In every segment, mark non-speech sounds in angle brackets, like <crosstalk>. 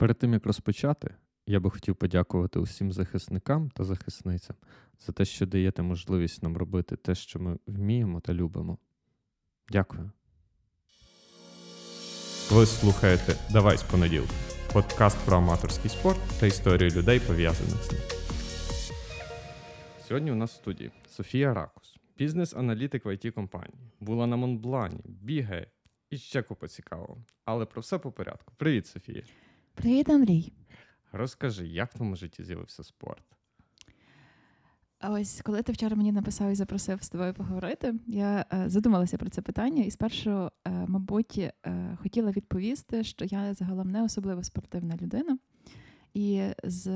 Перед тим як розпочати, я би хотів подякувати усім захисникам та захисницям за те, що даєте можливість нам робити те, що ми вміємо та любимо. Дякую. Ви слухаєте Давай з понеділка. Подкаст про аматорський спорт та історію людей, пов'язаних з ним. Сьогодні у нас в студії Софія Ракус, бізнес-аналітик в it компанії. Була на Монблані, бігає і ще купа цікавого. Але про все по порядку. Привіт, Софія. Привіт, Андрій. Розкажи, як в твоєму житті з'явився спорт? Ось коли ти вчора мені написав і запросив з тобою поговорити, я е, задумалася про це питання, і спершу, е, мабуть, е, хотіла відповісти, що я загалом не особливо спортивна людина, і з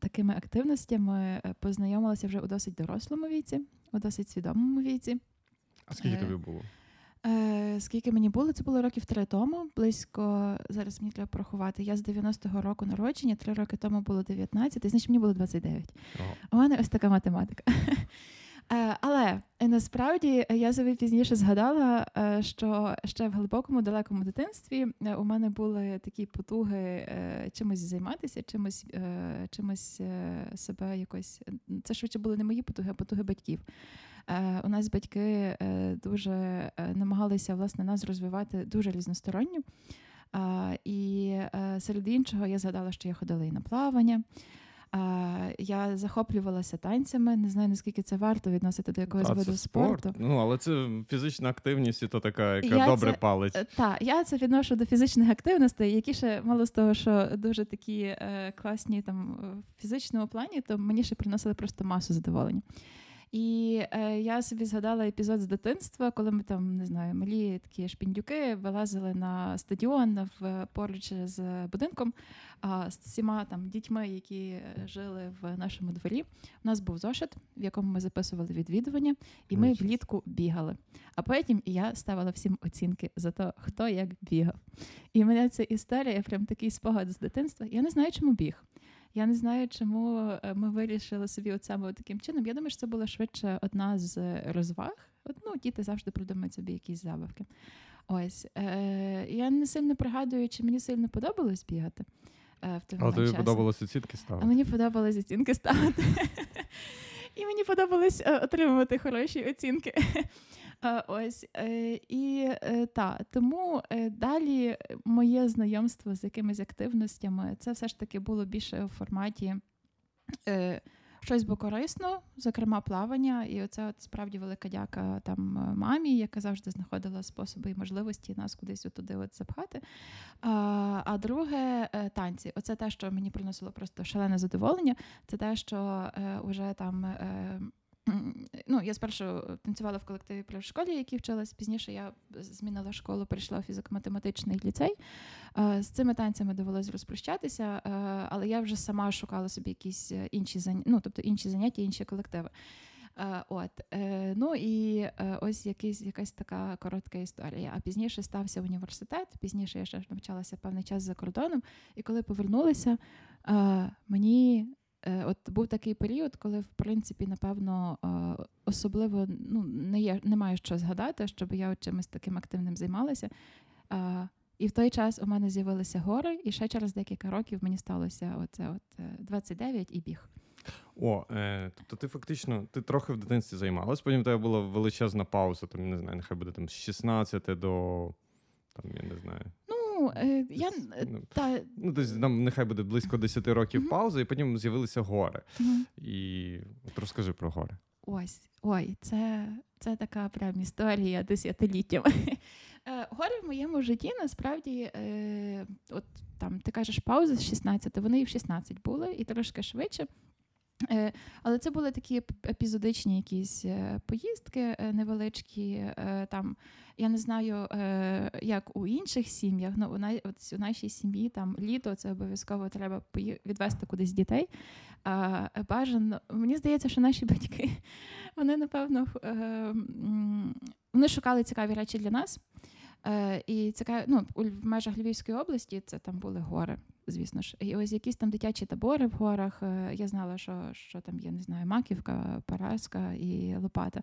такими активностями е, познайомилася вже у досить дорослому віці, у досить свідомому віці. А скільки Е, тобі було? Е, скільки мені було? Це було років три тому. Близько зараз мені треба порахувати. Я з 90-го року народження, три роки тому було 19, і значить мені було 29. Ого. У мене ось така математика. <laughs> Е, Але е, насправді е, я собі пізніше згадала, що ще в глибокому далекому дитинстві у мене були такі потуги е, чимось займатися, чимось, е, чимось себе якось. Це швидше були не мої потуги, а потуги батьків. Е, У нас батьки е, дуже е, намагалися власне нас розвивати дуже різносторонньо. І серед іншого я згадала, що я ходила і на плавання. Я захоплювалася танцями. Не знаю, наскільки це варто відносити до якогось виду це спорт. спорту. Ну, але це фізична активність, і то така, яка Я добре це- палить. Так, я це відношу до фізичних активностей, які ще мало з того, що дуже такі е, класні там в фізичному плані, то мені ще приносили просто масу задоволення. І е, я собі згадала епізод з дитинства, коли ми там не знаю, малі такі шпіндюки вилазили на стадіон в поруч з будинком а, з всіма там дітьми, які е, жили в нашому дворі. У нас був зошит, в якому ми записували відвідування, і ми влітку бігали. А потім я ставила всім оцінки за те, хто як бігав. І мене ця історія, прям такий спогад з дитинства. Я не знаю, чому біг. Я не знаю, чому е, ми вирішили собі от саме таким чином. Я думаю, що це була швидше одна з розваг. От, ну, діти завжди придумають собі якісь забавки. Ось е, я не сильно пригадую, чи мені сильно подобалось бігати. Е, в той А тобі часу. подобалося оцінки А мені подобалося оцінки ставити. І мені подобалось е, отримувати хороші оцінки. <laughs> Е, Ось е, і та тому далі моє знайомство з якимись активностями це все ж таки було більше в форматі щось бо корисно, зокрема плавання. І оце от справді велика дяка там е, мамі, яка завжди знаходила способи і можливості нас кудись туди от запхати. А, а друге е, танці. Оце те, що мені приносило просто шалене задоволення. Це те, що е, уже там. Е, Ну, я спершу танцювала в колективі при школі, якій вчилась. Пізніше я змінила школу, перейшла в фізико-математичний ліцей. Е, З цими танцями довелось розпрощатися, е, але я вже сама шукала собі якісь е, інші заняття, ну, тобто інші заняття, інші колективи. Е, От е, ну і е, ось якийсь якась така коротка історія. А пізніше стався університет. Пізніше я ще навчалася певний час за кордоном. І коли повернулася, е, мені е, от був такий період, коли в принципі, напевно, е, особливо ну не є, немає що згадати, щоб я чимось таким активним займалася. Е, І в той час у мене з'явилися гори, і ще через декілька років мені сталося оце от е, 29 і біг. О, е, тобто ти фактично ти трохи в дитинстві займалась, потім в тебе була величезна пауза, там, не знаю, нехай буде там з 16 до. Там, я не знаю. Ну, е, я е, Ну, та Ну, десь там нехай буде близько 10 років Мгм. паузи, і потім з'явилися гори. мгм. І от розкажи про гори. ось ой, це, це така прям історія десятиліттям. <laughs> Е, Гори в моєму житті насправді, е, от там ти кажеш пауза з 16, вони і в 16 були, і трошки швидше. Е, Але це були такі епізодичні якісь е, поїздки е, невеличкі. Там я не знаю, як у інших сім'ях. Ну у нашій сім'ї там літо це обов'язково треба відвести кудись дітей. А, бажано, мені здається, що наші батьки <laughs> вони напевно вони шукали цікаві речі для нас. І цікаво, ну, в межах Львівської області це там були гори, звісно ж. І ось якісь там дитячі табори в горах. е, Я знала, що, що там є, не знаю, Маківка, Параска і Лопата.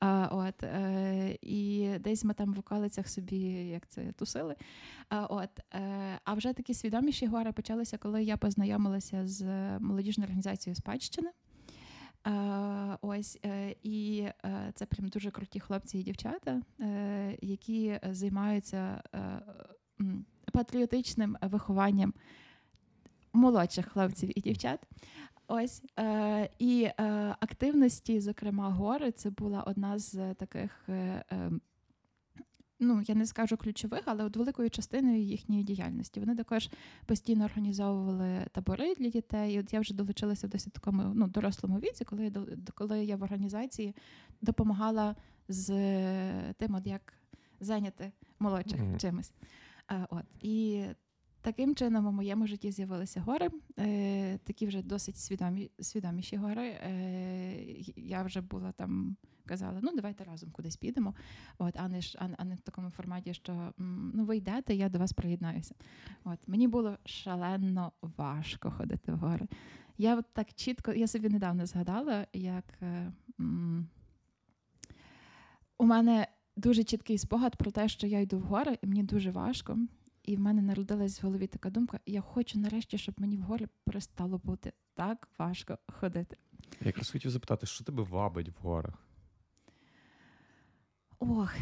А, от, е, і десь ми там в околицях собі як це тусили. А, от, е, а вже такі свідоміші гори почалися, коли я познайомилася з молодіжною організацією спадщини. Ось і це прям дуже круті хлопці і дівчата, які займаються патріотичним вихованням молодших хлопців і дівчат. Ось е, і е, активності, зокрема, гори, це була одна з таких. Е, е, Ну, я не скажу ключових, але от великою частиною їхньої діяльності. Вони також постійно організовували табори для дітей. І от я вже долучилася в досить такому ну, дорослому віці, коли я коли я в організації допомагала з тим, от як зайняти молодших Мгм. чимось. Е, от. І таким чином у моєму житті з'явилися гори, е, такі вже досить свідомі, свідоміші гори. Е, я вже була там, казала, ну давайте разом кудись підемо. От, а не ж а, а не в такому форматі, що ну ви йдете, я до вас приєднаюся. От мені було шалено важко ходити в гори. Я от так чітко, я собі недавно згадала, як е, у мене дуже чіткий спогад про те, що я йду в гори, і мені дуже важко. І в мене народилась в голові така думка: я хочу нарешті, щоб мені в гори перестало бути так важко ходити. Я якраз хотів запитати, що тебе вабить в горах? Ох.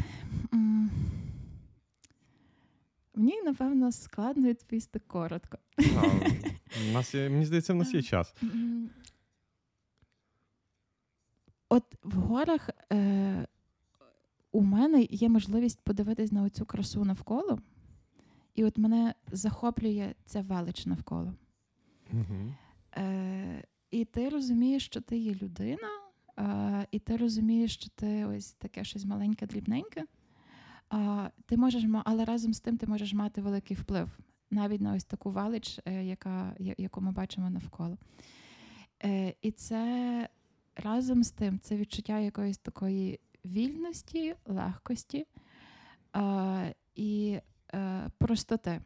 м. Мені, напевно, складно відповісти коротко. А, у нас є, мені здається, в нас є час. От в горах е, у мене є можливість подивитись на оцю красу навколо, і от мене захоплює ця велич навколо. Угу. Е, і ти розумієш, що ти є людина, е, і ти розумієш, що ти ось таке щось маленьке, дрібненьке. А, ти можеш, але разом з тим ти можеш мати великий вплив навіть на ось таку велич, е, яка, яку ми бачимо навколо. Е, і це разом з тим це відчуття якоїсь такої вільності, легкості а, і е, простоти.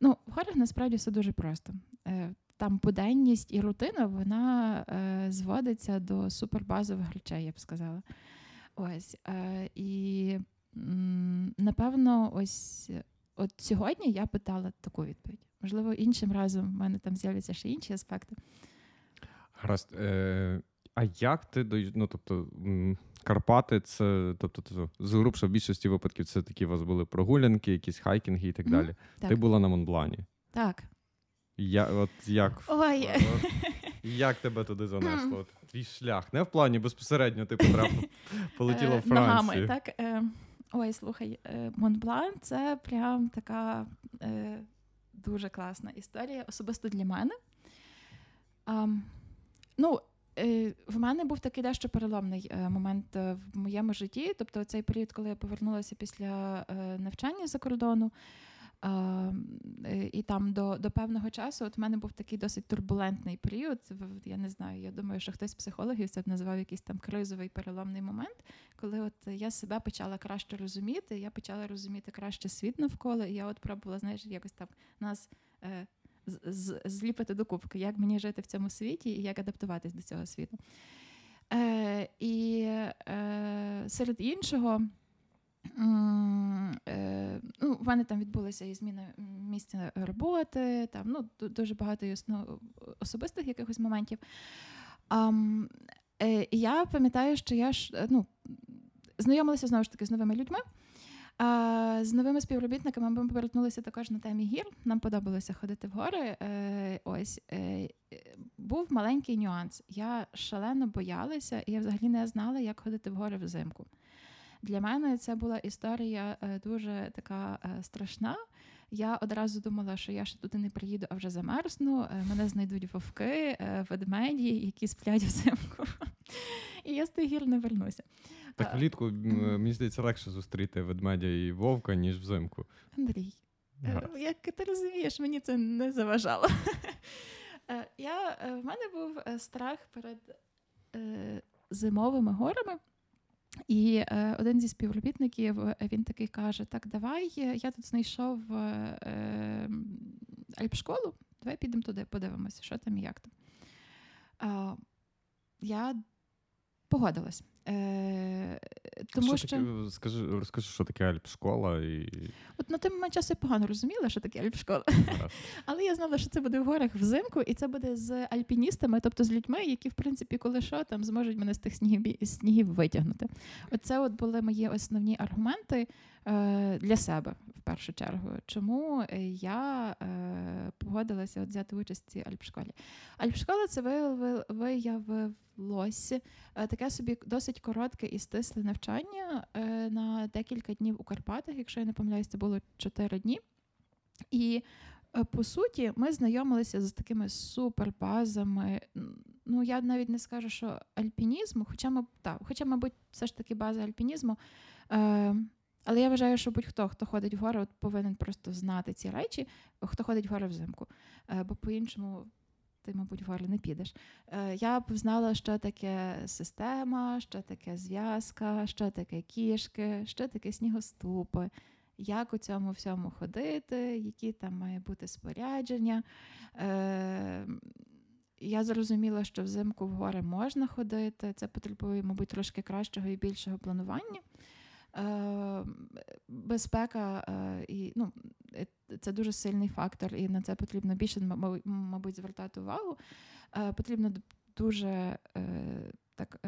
Ну, в горах насправді все дуже просто. Е, там буденність і рутина вона е, зводиться до супербазових речей, я б сказала. Ось. Е, і м, напевно, ось от сьогодні я питала таку відповідь. Можливо, іншим разом в мене там з'являться ще інші аспекти. Гаразд. Е, а як ти до ну, тобто, Карпати, це тобто, то, згрубша в більшості випадків це такі у вас були прогулянки, якісь хайкінги і так Мгм, далі. так. Ти була на Монблані. Так. Я, от як, Ой. от, як тебе туди занесло? От, твій шлях. Не в плані безпосередньо ти потрапив, <laughs> полетіла в Е, Ногами, Францію. так? Е, ой, слухай, е, Монблан це прям така е, дуже класна історія, особисто для мене. Ну, е, в мене був такий дещо переломний е, момент е, в моєму житті. Тобто, цей період, коли я повернулася після е, навчання за кордону. Е, і там до, до певного часу от в мене був такий досить турбулентний період. Я не знаю, я думаю, що хтось з психологів це б назвав якийсь там кризовий переломний момент, коли от я себе почала краще розуміти, я почала розуміти краще світ навколо, і я от пробувала, знаєш, якось там нас е, зліпити до кубки, як мені жити в цьому світі і як адаптуватись до цього світу. Е, і е, серед іншого. Е, ну, в мене там відбулася і зміна місця роботи, там ну, дуже багато осно- особистих якихось моментів. Е, я пам'ятаю, що я ж е, ну, знайомилася знову ж таки з новими людьми. З новими співробітниками ми повернулися також на темі гір. Нам подобалося ходити в гори. Е, ось е, був маленький нюанс. Я шалено боялася, і я взагалі не знала, як ходити в гори взимку. Для мене це була історія е, дуже така страшна. Я одразу думала, що я ще туди не приїду, а вже замерзну. е, Мене знайдуть вовки, е, ведмеді, які сплять взимку. <laughs> І я з тих гір не вернуся. Так влітку, мені здається, легше зустріти ведмедя і вовка, ніж взимку. Андрій, е, Гаразд. як ти розумієш, мені це не заважало. <laughs> Е, Я, е, в мене був е, страх перед е, зимовими горами. І е, один зі співробітників е, він такий каже: Так, давай, е, я тут знайшов альпшколу, давай підемо туди, подивимося, що там і як там. Я погодилась. Е, тому що, таке, скажи, розкажи, що таке альпшкола і от на той момент часу я погано розуміла, що таке альпшкола. <laughs> Але я знала, що це буде в горах взимку, і це буде з альпіністами, тобто з людьми, які, в принципі, коли що, там зможуть мене з тих снігів, снігів витягнути. Оце от були мої основні аргументи е, для себе в першу чергу. Чому е, я е, погодилася взяти участь в цій альпшколі? Альпшкола це виявило- виявилось е, таке собі досить коротке і стисле навчання е, на декілька днів у Карпатах. Якщо я не помиляюсь, це було 4 дні. І е, по суті, ми знайомилися з такими супербазами. Ну, я навіть не скажу, що альпінізму, хоча, маб- так, хоча, мабуть, все ж таки база альпінізму. Е, але я вважаю, що будь-хто, хто ходить в гори, от повинен просто знати ці речі, хто ходить в гори взимку. Е, бо по-іншому ти, мабуть, в гори не підеш. Е, я б знала, що таке система, що таке зв'язка, що таке кішки, що таке снігоступи, як у цьому всьому ходити, які там має бути спорядження. Е, я зрозуміла, що взимку в гори можна ходити. Це потребує, мабуть, трошки кращого і більшого планування. Е, безпека е, і ну, е, це дуже сильний фактор, і на це потрібно більше, мабуть, звертати увагу. Потрібно дуже так,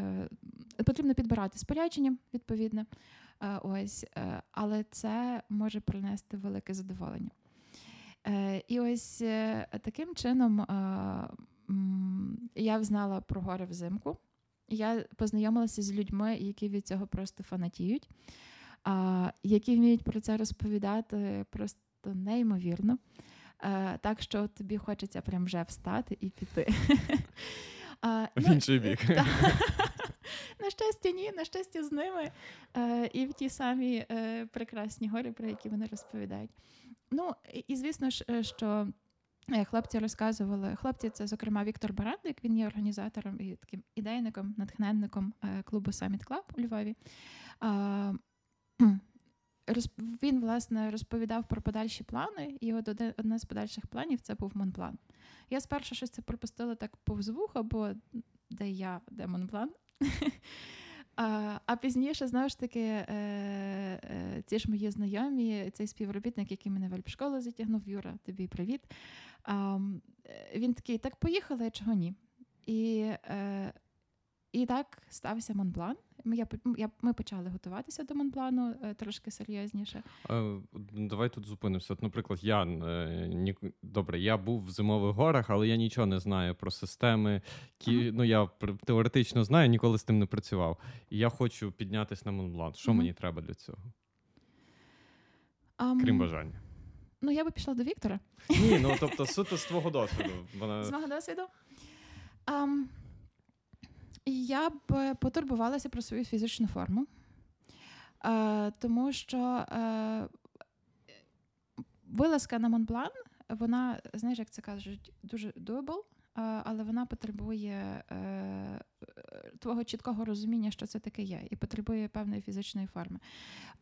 потрібно підбирати спорядження, відповідне. Ось, але це може принести велике задоволення. І ось таким чином я знала про гори взимку. Я познайомилася з людьми, які від цього просто фанатіють, а, які вміють про це розповідати просто неймовірно. Е, так що тобі хочеться прям вже встати і піти. <laughs> А, в ну, інший бік. та. <laughs> На щастя, ні, на щастя, з ними е, і в ті самі е, прекрасні гори, про які вони розповідають. Ну, і, звісно ж, е, що е, хлопці розказували. Хлопці, це, зокрема, Віктор Барандик, він є організатором і таким ідейником, натхненником е, клубу Summit Club у Львові. Він, власне, розповідав про подальші плани, і от одне з подальших планів це був Монплан. Я спершу щось це пропустила так повз вуха, бо де я, де Монблан. <laughs> А, пізніше, знову ж таки, е, е, ці ж мої знайомі, цей співробітник, який мене в альпшколу затягнув, Юра, тобі привіт. А, е, він такий, так поїхали, чого ні. І, е, і так стався Монблан. Ми, я, я, ми почали готуватися до Монблану е, трошки серйозніше. Е, Давай тут зупинимося. От, наприклад, я ні... добре, я був в зимових горах, але я нічого не знаю про системи. Кі... Ну я теоретично знаю, ніколи з тим не працював. І я хочу піднятися на Монблан. Що Мгм. мені треба для цього? Крім бажання. Ну, я би пішла до Віктора. Ні, ну тобто суто з твого досвіду. Вона... З мого досвіду. Um, я б потурбувалася про свою фізичну форму, е, тому що е, вилазка на Монблан, вона, знаєш, як це кажуть, дуже doable, але вона потребує е, е, твого чіткого розуміння, що це таке є, і потребує певної фізичної форми.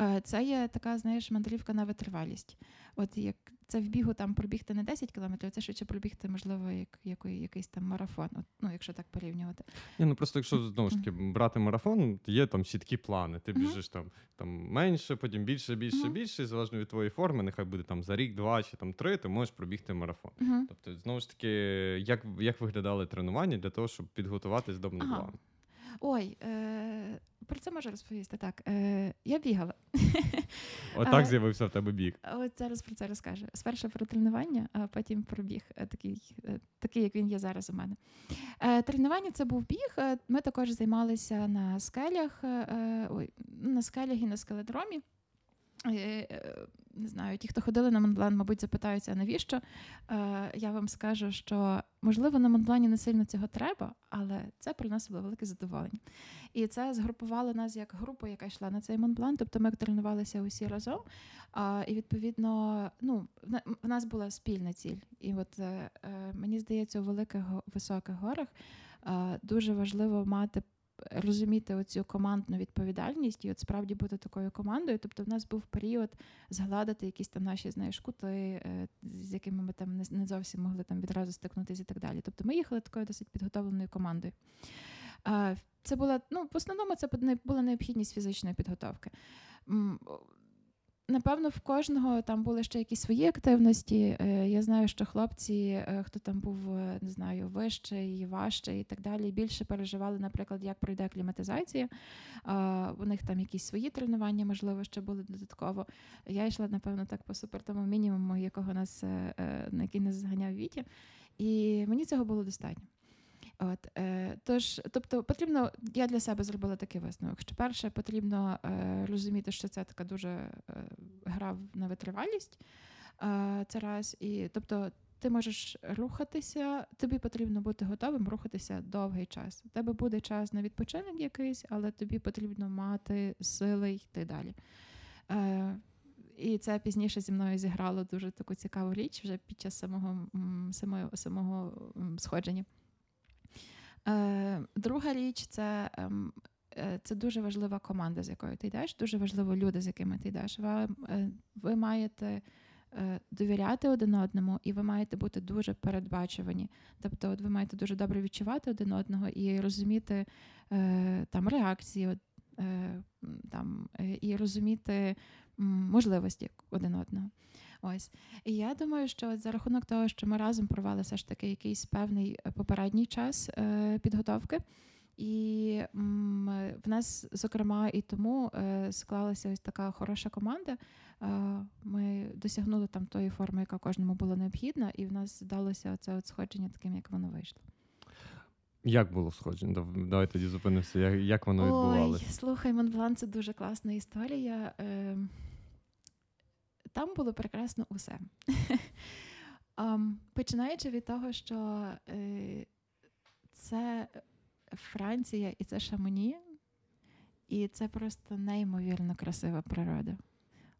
Е, Це є така, знаєш, мандрівка на витривалість. От як це в бігу там пробігти не 10 кілометрів, це швидше пробігти, можливо, як, який, якийсь там марафон, от, ну, якщо так порівнювати. Ні, ну просто якщо знову ж таки брати марафон, є там чіткі плани. Ти біжиш там, там менше, потім більше, більше, більше, і залежно від твоєї форми, нехай буде там за рік, два чи там три, ти можеш пробігти марафон. Тобто, знову ж таки, як, як виглядали тренування для того, щоб підготуватись до Монблану? Ой, е, про це можу розповісти. Так, е, я бігала. Отак з'явився в тебе біг. От зараз про це розкажу. Спершу про тренування, а потім про біг, е, такий, е, такий як він є зараз у мене. Е, Тренування це був біг. Е, Ми також займалися на скелях, е, ой, на скелях і на скеледромі. Не знаю, ті, хто ходили на Монблан, мабуть, запитаються, навіщо. Я вам скажу, що можливо на Монблані не сильно цього треба, але це приносило велике задоволення. І це згрупувало нас як групу, яка йшла на цей Монблан. Тобто ми тренувалися усі разом. А, і відповідно, ну, в нас була спільна ціль. І от е, е, мені здається, у великих високих горах е, дуже важливо мати розуміти оцю командну відповідальність і от справді бути такою командою. Тобто, в нас був період згладити якісь там наші знаєш, кути, е, з якими ми там не, зовсім могли там відразу стикнутися і так далі. Тобто, ми їхали такою досить підготовленою командою. Це була ну, в основному це була необхідність фізичної підготовки. Напевно, в кожного там були ще якісь свої активності. Е, Я знаю, що хлопці, е, хто там був, е, не знаю, вищий, важчий і так далі, більше переживали, наприклад, як пройде акліматизація. У них там якісь свої тренування, можливо, ще були додатково. Я йшла, напевно, так по супер тому мінімуму, якого нас на який нас зганяв Вітя. І мені цього було достатньо. От, е, тож, тобто, потрібно, я для себе зробила такий висновок. Що перше, потрібно е, розуміти, що це така дуже е, гра на витривалість. Е, це раз. І, тобто, ти можеш рухатися, тобі потрібно бути готовим рухатися довгий час. У тебе буде час на відпочинок якийсь, але тобі потрібно мати сили йти далі. Е, і це пізніше зі мною зіграло дуже таку цікаву річ вже під час самого, самого, самого сходження. Е, друга річ це, ем, е, це дуже важлива команда, з якою ти йдеш, дуже важливо люди, з якими ти йдеш. Ви, е, ви маєте довіряти один одному, і ви маєте бути дуже передбачувані. Тобто, от ви маєте дуже добре відчувати один одного і розуміти там реакції, там, і розуміти можливості один одного. Ось. І я думаю, що от за рахунок того, що ми разом провели все ж таки якийсь певний е, попередній час е, підготовки. І м, в нас, зокрема, і тому е, склалася ось така хороша команда. Е, ми досягнули там тої форми, яка кожному була необхідна, і в нас вдалося це от сходження таким, як воно вийшло. Як було сходження? Давай тоді зупинимося. Як, воно відбувалося? Слухай, Монблан це дуже класна історія. Там було прекрасно усе. Ам, <laughs> Починаючи від того, що е, це Франція і це Шамоні, і це просто неймовірно красива природа.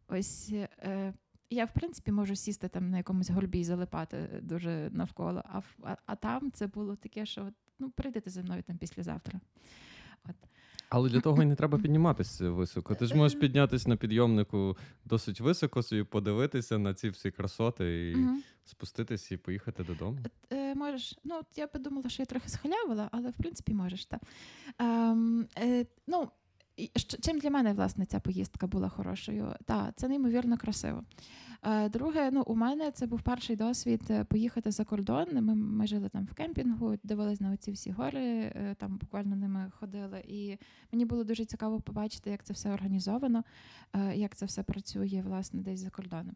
Ось е, я, в принципі, можу сісти там на якомусь горбі і залипати дуже навколо, а, а, а там це було таке, що ну, прийдете зі мною там післязавтра. Але для того і не треба підніматися високо. Ти ж можеш піднятися на підйомнику досить високо, собі подивитися на ці всі красоти і угу. спуститися і поїхати додому. Е, можеш, ну я би думала, що я трохи схалявила, але в принципі можеш так. Е, е, ну, чим для мене власне ця поїздка була хорошою? Так, це неймовірно красиво. Е, друге, ну у мене це був перший досвід е, поїхати за кордон. Ми, ми жили там в кемпінгу, дивились на оці всі гори, е, там буквально ними ходили. І мені було дуже цікаво побачити, як це все організовано, як це все працює власне десь за кордоном.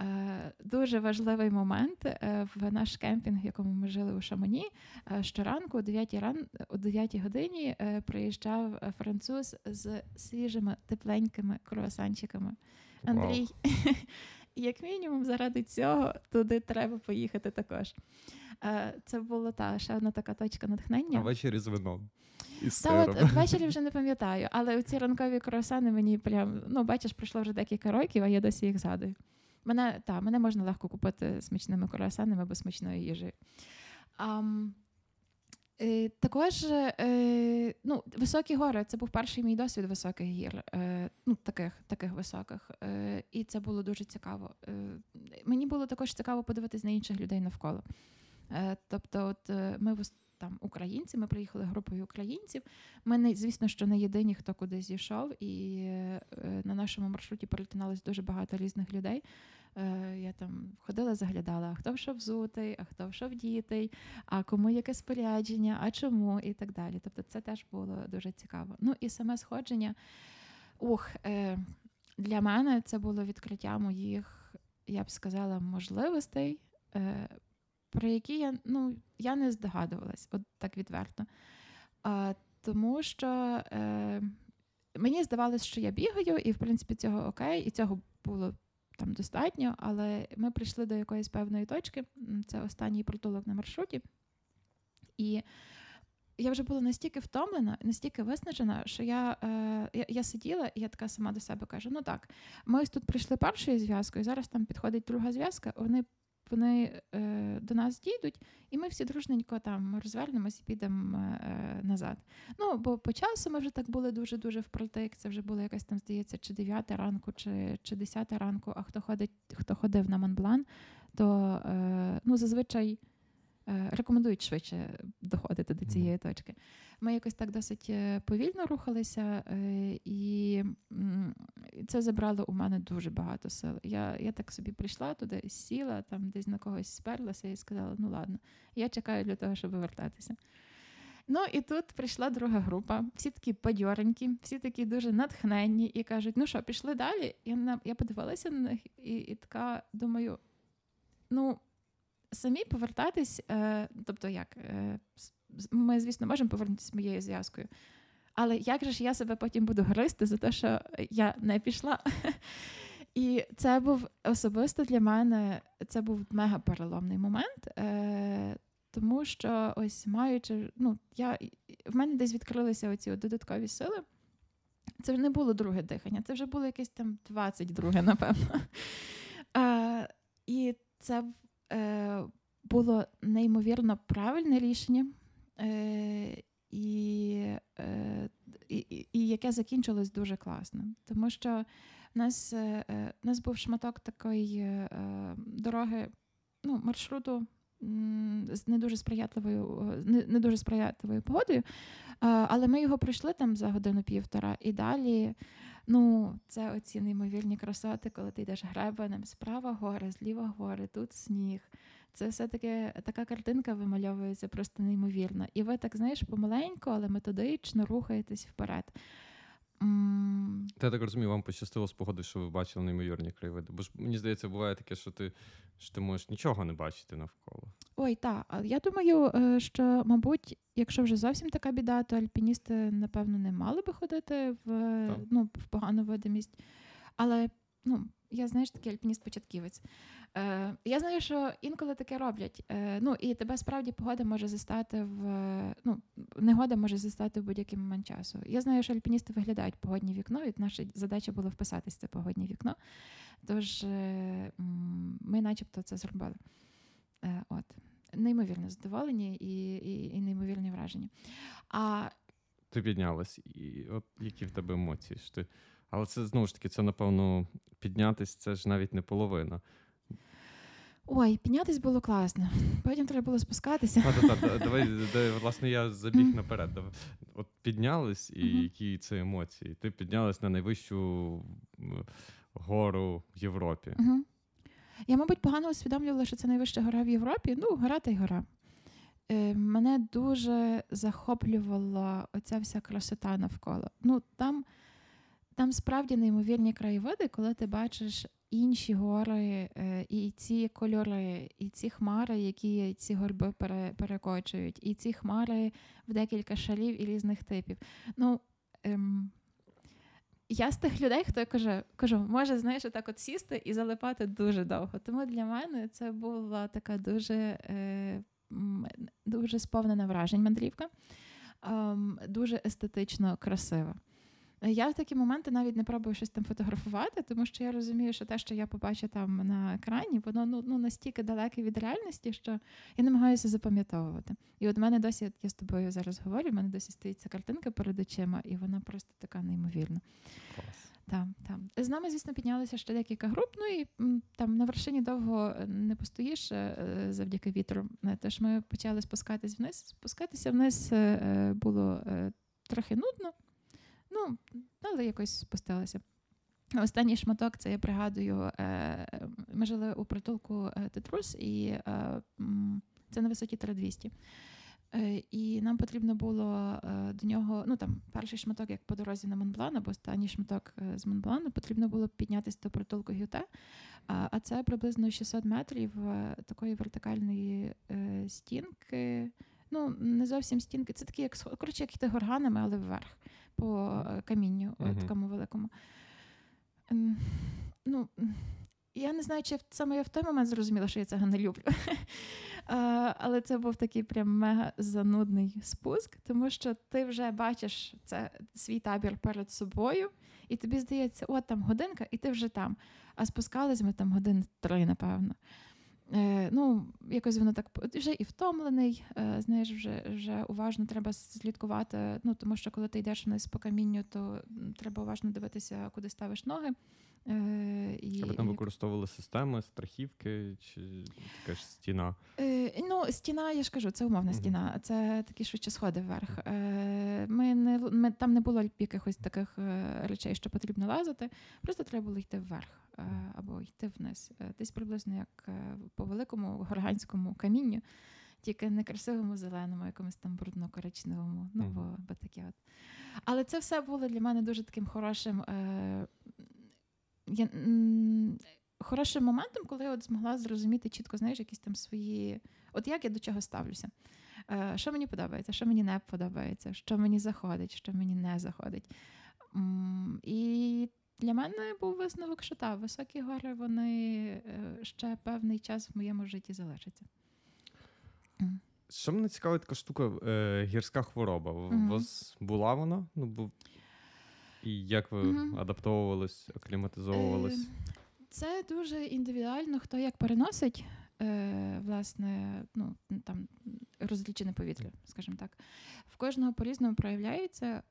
Е, Дуже важливий момент е, в наш кемпінг, в якому ми жили у Шамоні. е, Щоранку о 9 ран о 9 годині приїжджав француз з свіжими тепленькими круасанчиками. Андрій, <laughs> як мінімум, заради цього туди треба поїхати також. Це була та ще одна така точка натхнення. А ввечері з вином. І з Та сиром. от <laughs> ввечері вже не пам'ятаю, але ці ранкові круасани мені прям, ну бачиш, пройшло вже декілька років, а я досі їх згадую. Мене, та, мене можна легко купити смачними круасанами або смачною їжею. Ам, е, також е, ну, високі гори це був перший мій досвід високих гір, е, ну, таких, таких високих. Е, і це було дуже цікаво. Е, мені було також цікаво подивитись на інших людей навколо. Е, тобто, от е, ми в там українці, ми приїхали групою українців. Ми не звісно, що не єдині, хто куди зійшов, і е, на нашому маршруті перетиналось дуже багато різних людей. Е, я там ходила, заглядала, а хто в що взутий, а хто в що вдітий, а кому яке спорядження, а чому, і так далі. Тобто, це теж було дуже цікаво. Ну і саме сходження. Ух, е, для мене це було відкриття моїх, я б сказала, можливостей. Про які я, ну, я не здогадувалась, от так відверто. А, тому що е, мені здавалось, що я бігаю, і в принципі цього окей, і цього було там достатньо, але ми прийшли до якоїсь певної точки. Це останній притулок на маршруті. І я вже була настільки втомлена, настільки виснажена, що я, е, я, я сиділа, і я така сама до себе кажу: ну так, ми ось тут прийшли першою зв'язкою, зараз там підходить друга зв'язка, вони вони е, до нас дійдуть, і ми всі дружненько там розвернемось і підемо е, назад. Ну, бо по часу ми вже так були дуже-дуже впротик. Це вже було якась там, здається, чи 9 ранку, чи, чи 10 ранку. А хто ходить, хто ходив на Монблан, то е, ну, зазвичай рекомендують швидше доходити до цієї точки. Ми якось так досить е, повільно рухалися, е, і це забрало у мене дуже багато сил. Я, я так собі прийшла туди, сіла, там десь на когось сперлася і сказала: ну ладно, я чекаю для того, щоб вертатися. Ну і тут прийшла друга група, всі такі бадьоренькі, всі такі дуже натхненні і кажуть: ну що, пішли далі? Я, на, я подивилася на них і, і така думаю: ну, самі повертатись, е, тобто як, е, ми, звісно, можемо повернутися з моєю зв'язкою. Але як же ж я себе потім буду гризти за те, що я не пішла? І це був особисто для мене це був мега переломний момент, е, тому що ось маючи, ну, я, в мене десь відкрилися оці додаткові сили. Це вже не було друге дихання, це вже було якесь там 22, напевно. Е, і це е, було неймовірно правильне рішення. Е, і, е, і, і, яке закінчилось дуже класно. Тому що в нас, е, е, в нас був шматок такої е, е, дороги, ну, маршруту з не дуже сприятливою, е, не дуже сприятливою погодою. Але ми його пройшли там за годину-півтора, і далі. Ну, це оці неймовірні красоти, коли ти йдеш гребенем, справа гори, зліва гори, тут сніг. Це все-таки така картинка вимальовується просто неймовірно. І ви так, знаєш, помаленьку, але методично рухаєтесь вперед. Та я так розумію, вам пощастило з погоди, що ви бачили неймовірні краєвиди. Бо ж мені здається, буває таке, що ти, що ти можеш нічого не бачити навколо. Ой, так. Я думаю, е, що, мабуть, якщо вже зовсім така біда, то альпіністи, напевно, не мали би ходити в, Так. ну, в погану видимість. Але ну, я знаєш, такий альпініст-початківець. Е, я знаю, що інколи таке роблять. Е, ну, і тебе справді погода може застати в ну, негода може застати в будь-який момент часу. Я знаю, що альпіністи виглядають погодні вікно, і наша задача була вписатись в це погоднє вікно. Тож е, ми начебто це зробили. Е, от. Неймовірно задоволені і, і, і неймовірні враження. А Ти піднялась, і от які в тебе емоції? Що ти... Але це знову ж таки, це напевно піднятись, це ж навіть не половина. ой, піднятись було класно. Потім треба було спускатися. Та-та-та, давай, давай, власне, я забіг наперед. От піднялись, і які це емоції? Ти піднялась на найвищу гору в Європі. Я, мабуть, погано усвідомлювала, що це найвища гора в Європі. Ну, гора та й гора. Е, мене дуже захоплювала оця вся красота навколо. Ну, там, там справді неймовірні краєвиди, коли ти бачиш інші гори, е, і ці кольори, і ці хмари, які ці горби пере, перекочують, і ці хмари в декілька шалів і різних типів. Ну, ем, я з тих людей, хто каже, кажу, може, знаєш, так от сісти і залипати дуже довго. Тому для мене це була така дуже, е, дуже сповнена вражень мандрівка, ем, дуже естетично красива. Я в такі моменти навіть не пробую щось там фотографувати, тому що я розумію, що те, що я побачу там на екрані, воно ну, ну настільки далеке від реальності, що я намагаюся запам'ятовувати. І от в мене досі, я з тобою зараз говорю, в мене досі стоїть ця картинка перед очима, і вона просто така неймовірна. Клас. Там, там. З нами, звісно, піднялися ще декілька груп. Ну і там на вершині довго не постоїш е, завдяки вітру. Е, Тож ми почали спускатись вниз. Спускатися вниз е, е, було е, трохи нудно, ну, але якось спустилися. Останній шматок, це я пригадую, е, ми жили у притулку е, Тетрус, і е, це на висоті 3200. Е, І нам потрібно було до нього, ну там перший шматок, як по дорозі на Монблан, або останній шматок з Монблану, потрібно було піднятися до притулку Гюте. А це приблизно 600 метрів такої вертикальної стінки. Ну, не зовсім стінки, це такі, як коротше, як йти горганами, але вверх по е, камінню е, Мгм. такому великому. Ем, Ну, я не знаю, чи саме я в той момент зрозуміла, що я цього не люблю. А, <laughs> Але це був такий прям мега занудний спуск, тому що ти вже бачиш це свій табір перед собою, і тобі здається, от там годинка, і ти вже там. А спускались ми там годин три, напевно. Е, ну, якось воно так вже і втомлений. Е, знаєш, вже, вже уважно треба слідкувати. Ну, тому що коли ти йдеш вниз по камінню, то треба уважно дивитися, куди ставиш ноги. Е, і, А там використовували системи, страхівки чи така ж стіна? Е, ну, стіна, я ж кажу, це умовна Мгм. стіна, це такі швидше сходи вверх. Е, ми не, ми, там не було якихось таких е, речей, що потрібно лазити. Просто треба було йти вверх е, або йти вниз. Е, десь приблизно як по великому горганському камінню, тільки не красивому зеленому, якомусь там брудно-коричневому. Ну, Мгм. бо, бо таке от. Але це все було для мене дуже таким хорошим. Я, м, хорошим моментом, коли я от змогла зрозуміти чітко, знаєш, якісь там свої. От як я до чого ставлюся. Е, що мені подобається, що мені не подобається, що мені заходить, що мені не заходить. М, І для мене був висновок, що так, високі гори вони е, ще певний час в моєму житті залишаться. Що мене цікавить така штука, е, гірська хвороба. У Мгм. вас була вона? Ну, бу... І як ви Мгм. адаптовувались, акліматизовувались? Е, Це дуже індивідуально, хто як переносить е, власне, ну там розлічене повітря, скажімо так. В кожного по-різному проявляється.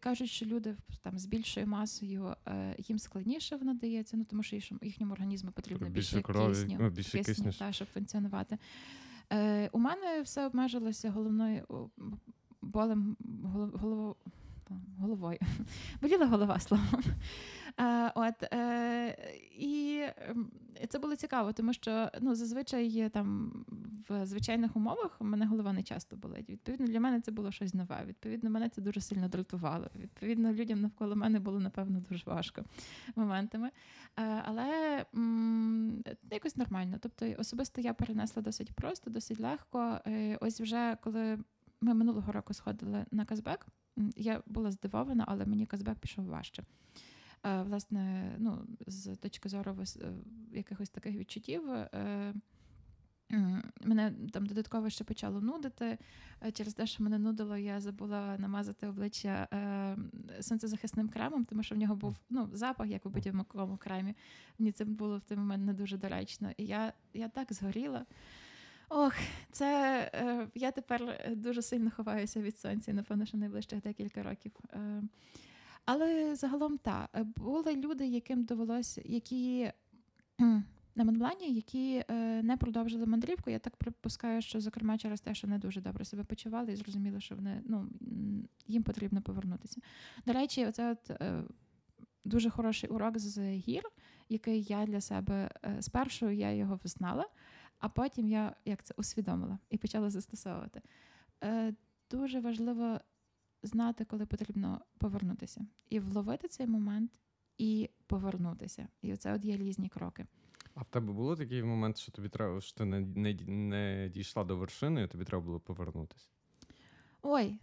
Кажуть, що люди там з більшою масою е, їм складніше воно дається, ну тому що їхньому організму потрібно Більше більше, крові, кисню, ну, більше кисню, кисню. та, щоб функціонувати. Е, у мене все обмежилося головною болем голов- голово- головою. <laughs> Боліла голова словом. Е, от, е, і це було цікаво, тому що ну, зазвичай там в звичайних умовах у мене голова не часто болить. Відповідно, для мене це було щось нове. Відповідно, мене це дуже сильно дратувало. Відповідно, людям навколо мене було напевно дуже важко моментами. Е, але м, якось нормально. Тобто, особисто я перенесла досить просто, досить легко. Е, ось вже коли ми минулого року сходили на Казбек, я була здивована, але мені Казбек пішов важче. Е, Власне, ну, з точки зору е, якихось таких відчуттів. е, Мене там додатково ще почало нудити. Через те, що мене нудило, я забула намазати обличчя сонцезахисним кремом, тому що в нього був ну, запах, як у будь-якому кремі. Мені це було в той момент не дуже доречно. І я, я так згоріла. Ох, це е, я тепер е, дуже сильно ховаюся від сонця, і, напевно, що найближчих декілька років. Е, але загалом так, були люди, яким довелося, які на Монблані, які е, не продовжили мандрівку. Я так припускаю, що зокрема через те, що не дуже добре себе почували і зрозуміли, що вони ну їм потрібно повернутися. До речі, оце от е, дуже хороший урок з гір, який я для себе е, спершу я його взнала, а потім я як це усвідомила і почала застосовувати. Е, дуже важливо знати, коли потрібно повернутися, і вловити цей момент, і повернутися. І оце от є різні кроки. А в тебе було такий момент, що тобі треба, що ти не, не, не дійшла до вершини, і тобі треба було повернутися? Ой,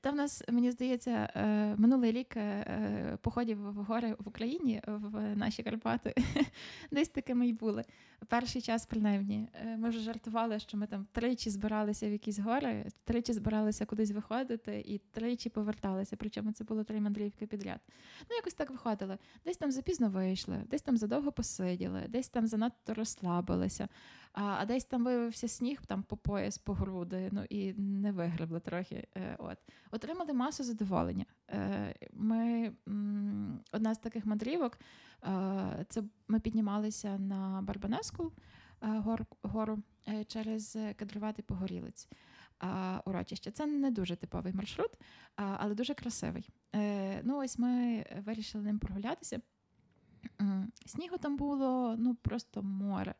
та в нас, мені здається, е, минулий рік е, е, походів в гори в Україні, в наші Карпати, <laughs> десь такими й були. Перший час, принаймні, Е, ми вже жартували, що ми там тричі збиралися в якісь гори, тричі збиралися кудись виходити і тричі поверталися. Причому це було три мандрівки підряд. Ну, якось так виходили. Десь там запізно вийшли, десь там задовго посиділи, десь там занадто розслабилися, а, а десь там виявився сніг там по пояс, по груди, ну і не вигребли трохи. Е, от. Отримали масу задоволення. Е, ми, м, одна з таких мандрівок, е, це ми піднімалися на Барбанеску е, гор, гору е, через кадруватий погорілець. Урочище. Це не дуже типовий маршрут, але дуже красивий. Е, ну, ось ми вирішили ним прогулятися. Снігу там було ну просто море.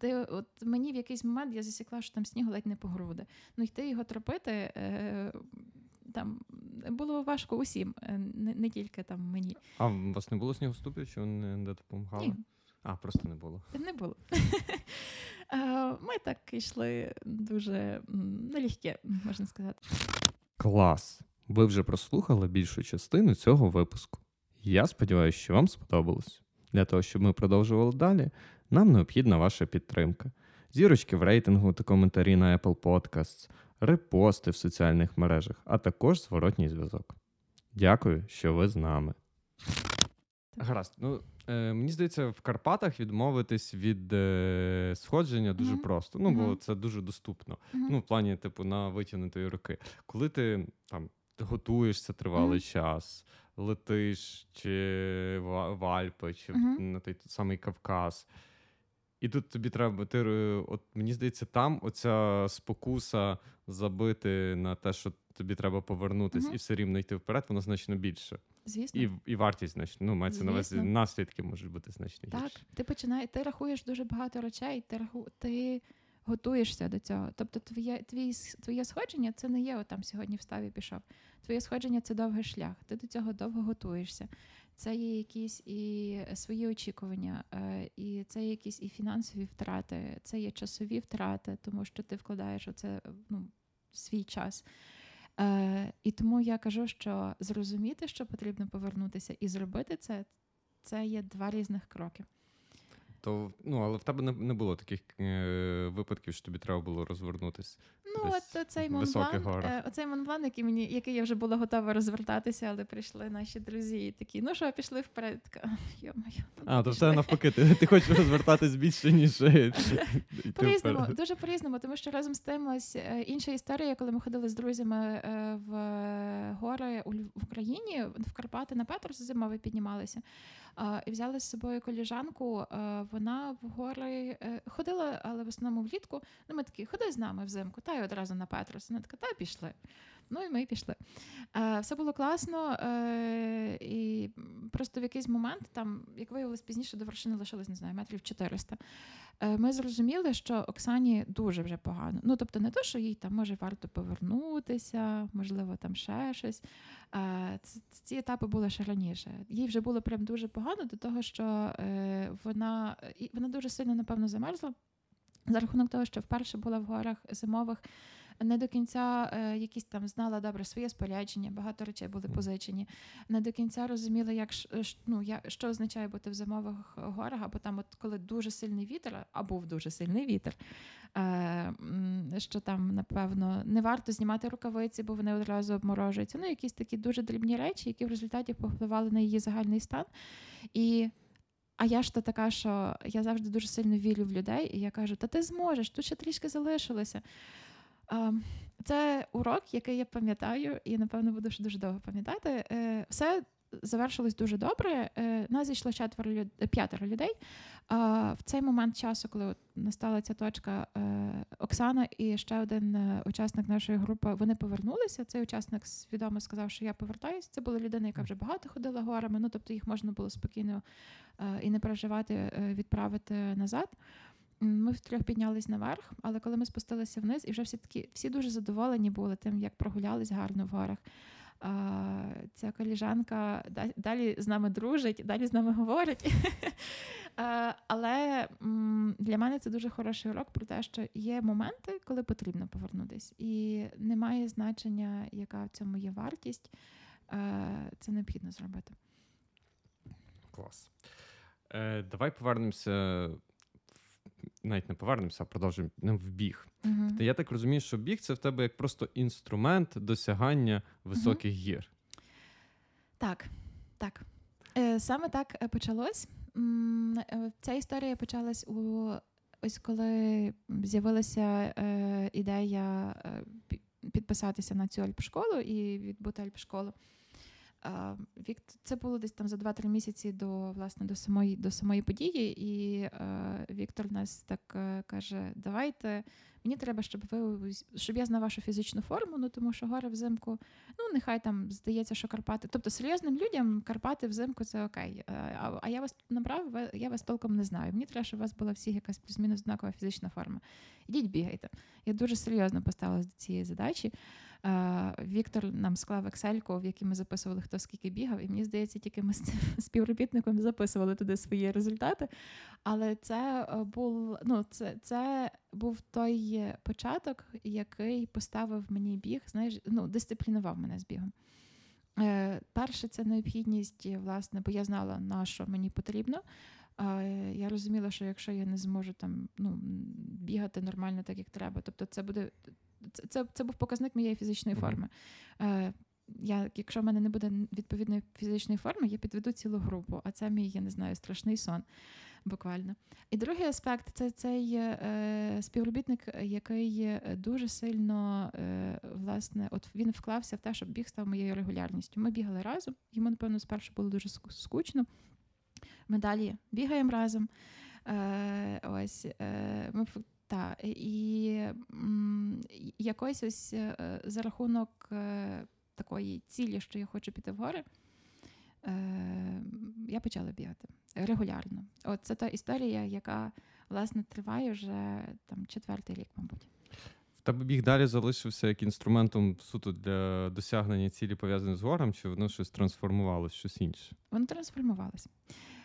Ти, от мені в якийсь момент я засікла, що там снігу ледь не по груди. Ну, йти його тропити е, там було важко усім, е, не, не тільки там мені. А у вас не було снігоступів, чи вони не допомагали? Ні, А, просто не було. не було. <laughs> Е, Ми так йшли дуже м, налегке, можна сказати. Клас! Ви вже прослухали більшу частину цього випуску. Я сподіваюся, що вам сподобалось. Для того, щоб ми продовжували далі, нам необхідна ваша підтримка. Зірочки в рейтингу та коментарі на Apple Podcasts, репости в соціальних мережах, а також зворотній зв'язок. Дякую, що ви з нами. Гаразд. Ну, Е, мені здається, в Карпатах відмовитись від е, сходження дуже Мгм. просто. Ну, бо Мгм. це дуже доступно. Мгм. Ну, в плані, типу, на витягнутої руки. Коли ти там готуєшся тривалий час, летиш чи в, в Альпи, чи на той самий Кавказ. І тут тобі треба, ти, е, от мені здається, там оця спокуса забити на те, що тобі треба повернутись, Мгм. і все рівно йти вперед, воно значно більше. Звісно. І, і вартість значно. Ну, мається на увазі, наслідки можуть бути значно Так, гірші. ти починаєш, ти рахуєш дуже багато речей, ти раху, ти готуєшся до цього. Тобто, твоє, твій, твоє сходження це не є от там сьогодні встав і пішов. Твоє сходження це довгий шлях. Ти до цього довго готуєшся. Це є якісь і свої очікування, е, і це є якісь і фінансові втрати, це є часові втрати, тому що ти вкладаєш оце ну, свій час. Е, і тому я кажу, що зрозуміти, що потрібно повернутися, і зробити це, це є два різних кроки. То, ну, але в тебе не, не було таких е, випадків, що тобі треба було розвернутись. Ну, от оцей Монблан, е, оцей Монблан, який мені, який я вже була готова розвертатися, але прийшли наші друзі і такі, ну що, пішли вперед. Така, <laughs> Йо-моє, ну, А, то в пішли. тебе навпаки, ти, ти хочеш розвертатись більше, ніж е, По-різному, дуже по-різному, тому що разом з тим ось е, інша історія, коли ми ходили з друзями е, в гори у в Україні, в Карпати на Петрос зимові піднімалися. І взяли з собою коліжанку. Вона в гори е, ходила, але в основному влітку. Ну, ми такі, ходи з нами взимку, та й одразу на Петрос. Вона така, та пішли. Ну і ми пішли. Е, Все було класно, е, і просто в якийсь момент, там, як виявилось пізніше, до вершини лишилось, не знаю, метрів 400. Е, Ми зрозуміли, що Оксані дуже вже погано. Ну, тобто, не то, що їй там може варто повернутися, можливо, там ще щось. Е, Ці етапи були ще раніше. Їй вже було прям дуже погано до того, що е, вона, вона дуже сильно, напевно, замерзла. За рахунок того, що вперше була в горах зимових, не до кінця е, якісь там знала добре своє спорядження, багато речей були позичені. Не до кінця розуміла, як ш- ш- ну, я, що означає бути в зимових горах, або там, от коли дуже сильний вітер, а був дуже сильний вітер. Е, що там, напевно, не варто знімати рукавиці, бо вони одразу обморожуються. Ну, якісь такі дуже дрібні речі, які в результаті повпливали на її загальний стан. І а я ж то така, що я завжди дуже сильно вірю в людей, і я кажу: та ти зможеш, тут ще трішки залишилося. Це урок, який я пам'ятаю, і напевно буду ще дуже довго пам'ятати. Е, Все завершилось дуже добре. Е, Нас зійшло четверо люд... п'ятеро людей. А в цей момент часу, коли настала ця точка, е, Оксана і ще один учасник нашої групи вони повернулися. Цей учасник свідомо сказав, що я повертаюся. Це була людина, яка вже багато ходила горами. Ну тобто їх можна було спокійно і не переживати, відправити назад. Ми втрьох піднялись наверх, але коли ми спустилися вниз, і вже всі такі всі дуже задоволені були тим, як прогулялись гарно в горах. А, ця коліжанка далі з нами дружить, далі з нами говорить. <laughs> А, але для мене це дуже хороший урок про те, що є моменти, коли потрібно повернутись, і немає значення, яка в цьому є вартість. Е, Це необхідно зробити. Клас. Е, давай повернемося. Навіть не повернемося, а продовжуємо ну, в біг. Та я так розумію, що біг це в тебе як просто інструмент досягання високих гір. Так, так. Е, Саме так е, почалось. Е, Ця історія почалась у ось коли з'явилася ідея підписатися на цю альпшколу і відбути альпшколу. Вік, це було десь там за 2-3 місяці до власне до самої до самої події, і е, Віктор нас так е, каже: Давайте, мені треба, щоб ви щоб я знав вашу фізичну форму, ну тому що гори взимку Ну, нехай там здається, що Карпати. Тобто серйозним людям Карпати взимку це окей. Е, А, а я вас набрав, я вас толком не знаю. Мені треба, щоб у вас була всіх якась плюс-мінус однакова фізична форма. Ідіть бігайте. Я дуже серйозно поставилась до цієї задачі. Е, Віктор нам склав Excel, в якій ми записували, хто скільки бігав, і мені здається, тільки ми з <laughs> співробітником записували туди свої результати. Але це е, був ну, це, це був той е, початок, який поставив мені біг, знаєш, ну, дисциплінував мене з бігом. Е, перше, це необхідність, е, власне, бо я знала, на що мені потрібно. Е, я розуміла, що якщо я не зможу там ну, бігати нормально, так як треба, тобто це буде це, це, це був показник моєї фізичної форми. Е, я, якщо в мене не буде відповідної фізичної форми, я підведу цілу групу, а це мій, я не знаю, страшний сон. Буквально. І другий аспект це цей е, співробітник, який дуже сильно е, власне, от він вклався в те, щоб біг став моєю регулярністю. Ми бігали разом. Йому, напевно, спершу було дуже скучно. Ми далі бігаємо разом. Е, ось е, ми та, і м, якось ось е, за рахунок е, такої цілі, що я хочу піти в гори, я почала бігати регулярно. От це та історія, яка власне триває вже там четвертий рік, мабуть. В тебе біг далі залишився як інструментом суто для досягнення цілі пов'язаних з гором, чи воно щось трансформувалося, щось інше? Воно трансформувалося.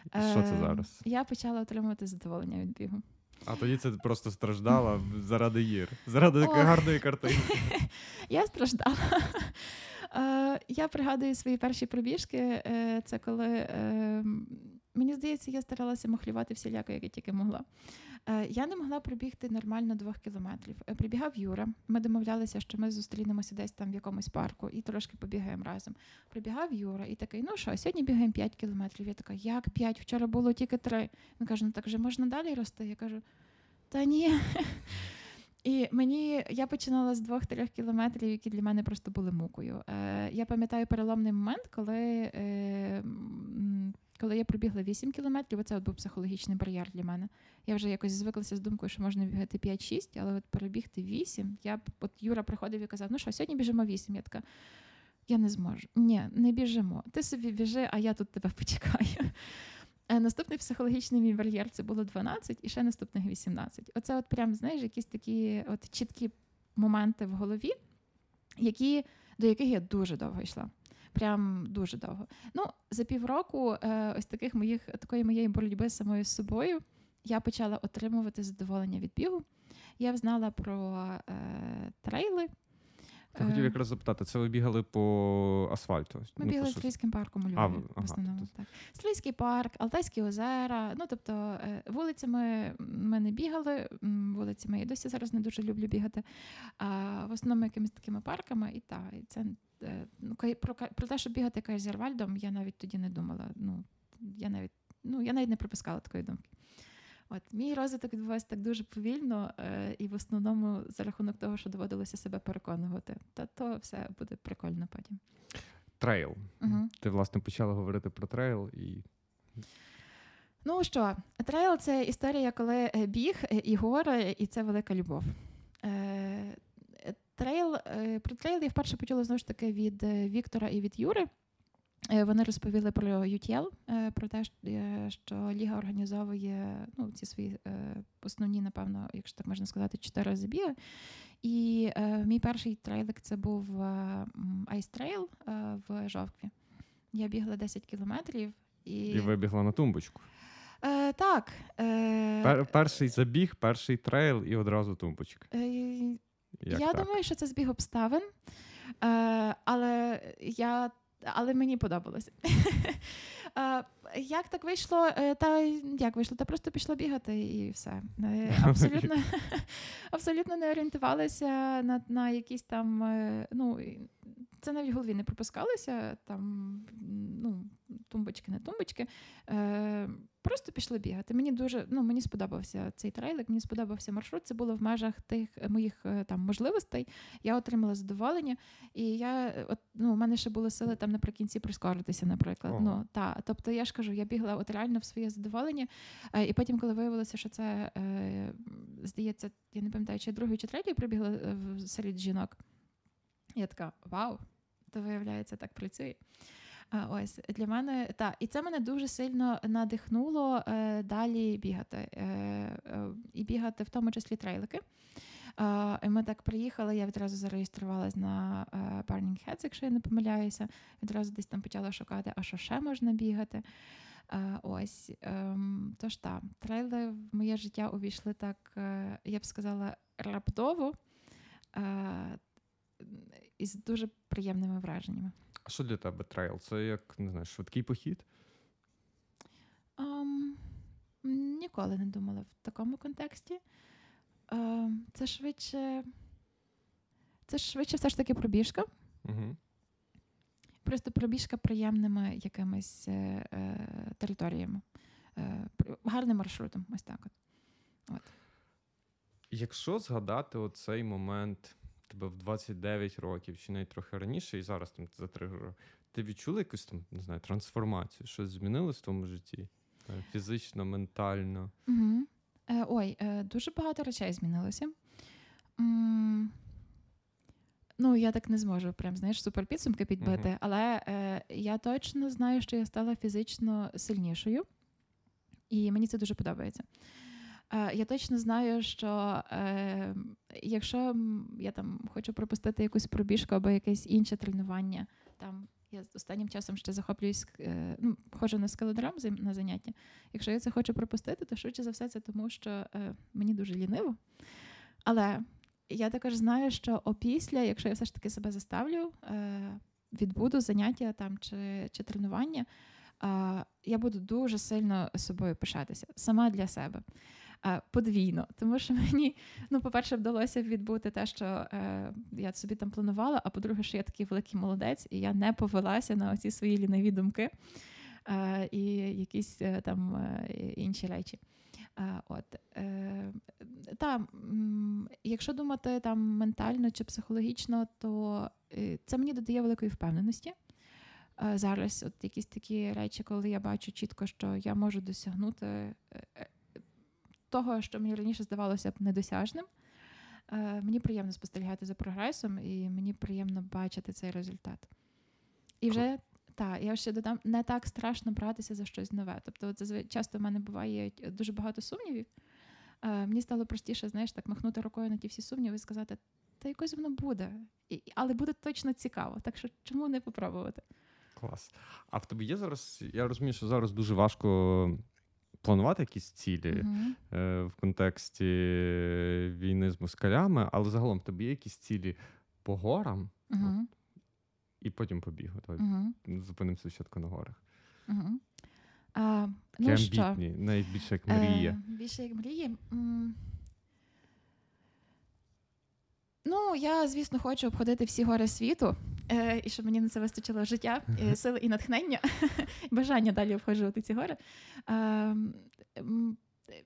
І Що це Е, зараз? Я почала отримувати задоволення від бігу. А тоді це просто страждала заради їр, заради такої гарної картини. <laughs> Я страждала. Е, Я пригадую свої перші пробіжки. е, Це коли е, мені здається, я старалася махлювати всіляко, як я тільки могла. Я не могла пробігти нормально двох кілометрів. Прибігав Юра. Ми домовлялися, що ми зустрінемося десь там в якомусь парку і трошки побігаємо разом. Прибігав Юра і такий: ну що, сьогодні бігаємо 5 кілометрів. Я така, як 5? Вчора було тільки 3. Він каже, ну так же можна далі рости. Я кажу, та ні. І мені я починала з двох-трьох кілометрів, які для мене просто були мукою. Е, я пам'ятаю переломний момент, коли, е, коли я пробігла 8 кілометрів, от був психологічний бар'єр для мене. Я вже якось звиклася з думкою, що можна бігати 5-6, але от перебігти 8, я от Юра приходив і казав, ну що, сьогодні біжимо 8. Я така. Я не зможу. Ні, не біжимо. Ти собі біжи, а я тут тебе <laughs> почекаю. Е, Наступний психологічний мій бар'єр це було 12 і ще наступних 18. Оце от прям, знаєш, якісь такі от чіткі моменти в голові, які, до яких я дуже довго йшла. Прям дуже довго. Ну, за півроку е, ось таких моїх, такої моєї боротьби з самою собою я почала отримувати задоволення від бігу. Я знала про е, трейли. Я хотів Е, якраз запитати, це ви бігали по асфальту? Ми Ну, бігали по парком у Львові, А, в ви- ага, основному. тобто- Так. Стрийський парк, Алтайські озера. Ну, тобто, е, вулицями ми не бігали, вулицями я досі зараз не дуже люблю бігати. А в основному якимись такими парками, і так, і це е, ну, про, про те, щоб бігати Кайзервальдом, я навіть тоді не думала. Ну, я навіть, ну, я навіть не припускала такої думки. От мій розвиток відбувався так дуже повільно, е, і в основному за рахунок того, що доводилося себе переконувати. Та то все буде прикольно потім. Трейл. Угу. Ти, власне, почала говорити про трейл і Ну що, трейл це історія, коли е, біг е, і гори, і це велика любов. Трейл, про трейл я вперше почула знову ж таки від Віктора і від Юри. Е, Вони розповіли про UTL, е, про те, що- е, Ліга організовує ну, ці свої основні, напевно, якщо так можна сказати, чотири забіги. І мій перший трейлик це був Ice Trail в Жовкві. Я бігла 10 кілометрів. І, і вибігла на тумбочку. Е, так. Е, Пер- перший забіг, перший трейл і одразу тумбочка. е, я так? думаю, що це збіг обставин, е, але я. Але мені подобалося. Е, <laughs> Як так вийшло? Е, Та як вийшло? Та просто пішла бігати і все. Е, <laughs> Абсолютно, <laughs> абсолютно не орієнтувалася на, на якісь там. е, Ну, це навіть в голові не пропускалося. Там ну, тумбочки, не тумбочки. Просто пішли бігати. Мені дуже ну, мені сподобався цей трейлик, мені сподобався маршрут. Це було в межах тих е, моїх е, там можливостей. Я отримала задоволення, і я е, от ну, у мене ще були сили там наприкінці прискоритися, наприклад. Ого. Ну та тобто я ж кажу, я бігла от реально в своє задоволення. І потім, коли виявилося, що це здається, я не пам'ятаю, чи я другою чи третьою прибігла в- серед жінок. Я така вау, то виявляється, так працює. Ось для мене та і це мене дуже сильно надихнуло е, далі бігати. Е, е, і бігати в тому числі трейлики. І ми так приїхали, я відразу зареєструвалась на Burning Heads, якщо я не помиляюся. Відразу десь там почала шукати, а що ще можна бігати. Ось ем, тож та трейли в моє життя увійшли так, я б сказала, раптово із дуже приємними враженнями. А що для тебе трейл? Це як не знаю, швидкий похід? Ам, ніколи не думала в такому контексті. Ам, це швидше. Це швидше все ж таки пробіжка. Угу. просто пробіжка приємними якимись е, е, територіями, е, гарним маршрутом. Ось так. От. Якщо згадати оцей момент тебе в 29 років, чи навіть трохи раніше, і зараз там за 3 роки, ти відчула якусь там, не знаю, трансформацію? Щось змінилось в твоєму житті? Е, Фізично, ментально? Угу. Е, ой, е, дуже багато речей змінилося. М, Ну, я так не зможу, прям знаєш, суперпідсумки підбити, Мгм. але е, я точно знаю, що я стала фізично сильнішою, і мені це дуже подобається. Е, я точно знаю, що е, якщо я там хочу пропустити якусь пробіжку або якесь інше тренування, там я останнім часом ще захоплююсь, е, ну, ходжу на скалодром на заняття. Якщо я це хочу пропустити, то швидше за все це тому, що мені дуже ліниво. Але я також знаю, що опісля, якщо я все ж таки себе заставлю, відбуду заняття там чи, чи тренування, я буду дуже сильно собою пишатися сама для себе. Е, Подвійно, тому що <laughs> мені, ну, по-перше, вдалося відбути те, що е, я собі там планувала, а по-друге, що я такий великий молодець, і я не повелася на оці свої ліниві думки е, і якісь там інші речі. От, та, якщо думати там ментально чи психологічно, то це мені додає великої впевненості. Зараз от якісь такі речі, коли я бачу чітко, що я можу досягнути того, що мені раніше здавалося б недосяжним. Е, Мені приємно спостерігати за прогресом, і мені приємно бачити цей результат. І вже так, я ще додам, не так страшно братися за щось нове. Тобто, от часто в мене буває дуже багато сумнівів. Е, мені стало простіше, знаєш, так махнути рукою на ті всі сумніви і сказати, та якось воно буде, і, але буде точно цікаво. Так що чому не попробувати? Клас. А в тебе є зараз, я розумію, що зараз дуже важко планувати якісь цілі е, в контексті війни з москалями, але загалом тобі є якісь цілі по горам Мгм. і потім по бігу. Давай Мгм. зупинимося спочатку на горах. А, ну амбітні, що? найбільше як мрія. Е, більше як мрії. М. Ну, я, звісно, хочу обходити всі гори світу, е, і щоб мені на це вистачило життя, е, сили і натхнення, <laughs> бажання далі обходжувати ці гори. Е,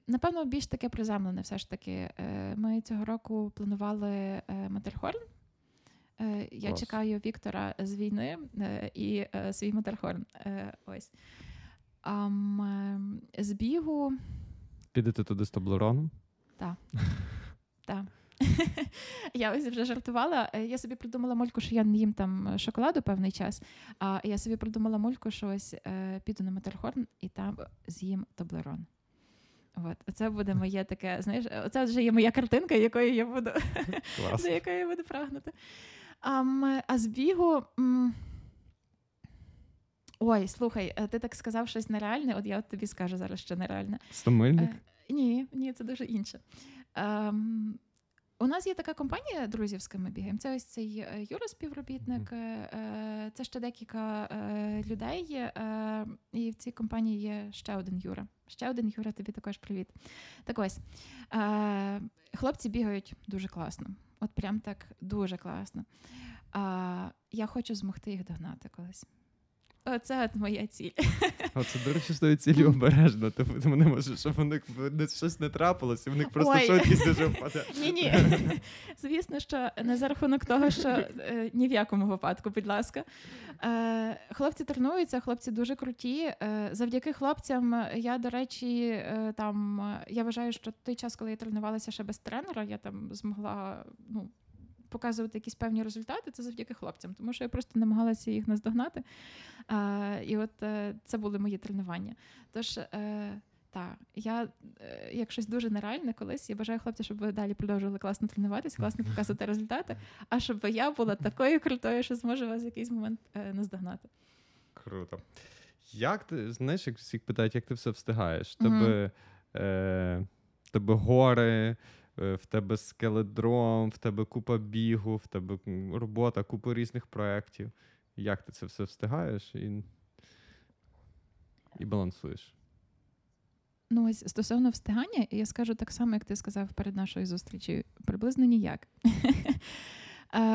напевно, більш таке приземлене все ж таки. Е, ми цього року планували е, Матерхорн. Е, я Клас. чекаю Віктора з війни і свій Матерхорн. Ось. Ам, е, з бігу. Підете туди з таблероном? Так. <laughs> я ось вже жартувала. Е, Я собі придумала мольку, що я не їм там шоколаду певний час. А я собі придумала мольку, що ось е, піду на Матерхорн і там з'їм таблерон. От, це буде моє таке, знаєш, це вже є моя картинка, якою я буду, Клас. до якої я буду прагнути. Ам, а з бігу. Ой, слухай, е, ти так сказав щось нереальне, от я от тобі скажу зараз, що нереальне. Стомильник? Е, ні, ні, це дуже інше. Ем, у нас є така компанія друзів, з ким ми бігаємо. Це ось цей е, Юра, співробітник. е, е, Це ще декілька людей. І в цій компанії є ще один Юра. Ще один Юра, тобі також привіт. Так ось хлопці бігають дуже класно. От прям так дуже класно. Я хочу змогти їх догнати колись. Оце от моя ціль. А це, до речі, з тої цілі обережно. Ти мене може, щоб у них не- щось не трапилось, і в них просто Ой. швидкість дуже впаде. <laughs> Ні, ні. Звісно, що не за рахунок того, що е, ні в якому випадку, будь ласка. Е, хлопці тренуються, хлопці дуже круті. Е, завдяки хлопцям я, до речі, е, там е, я вважаю, що той час, коли я тренувалася ще без тренера, я там змогла ну, показувати якісь певні результати. Це завдяки хлопцям, тому що я просто намагалася їх наздогнати. Е, і от е, це були мої тренування. Тож. Е, так, я е, як щось дуже нереальне колись. Я бажаю хлопцям, щоб ви далі продовжували класно тренуватися, класно показувати результати. А щоб я була такою крутою, що зможу вас в якийсь момент е, наздогнати. Круто. Як ти, знаєш, як всіх питають, як ти все встигаєш? Тебе, е, тебе гори, в тебе скеледром, в тебе купа бігу, в тебе робота, купа різних проєктів. Як ти це все встигаєш і, і балансуєш? Ну, ось стосовно встигання, я скажу так само, як ти сказав перед нашою зустрічю. Приблизно ніяк. <laughs>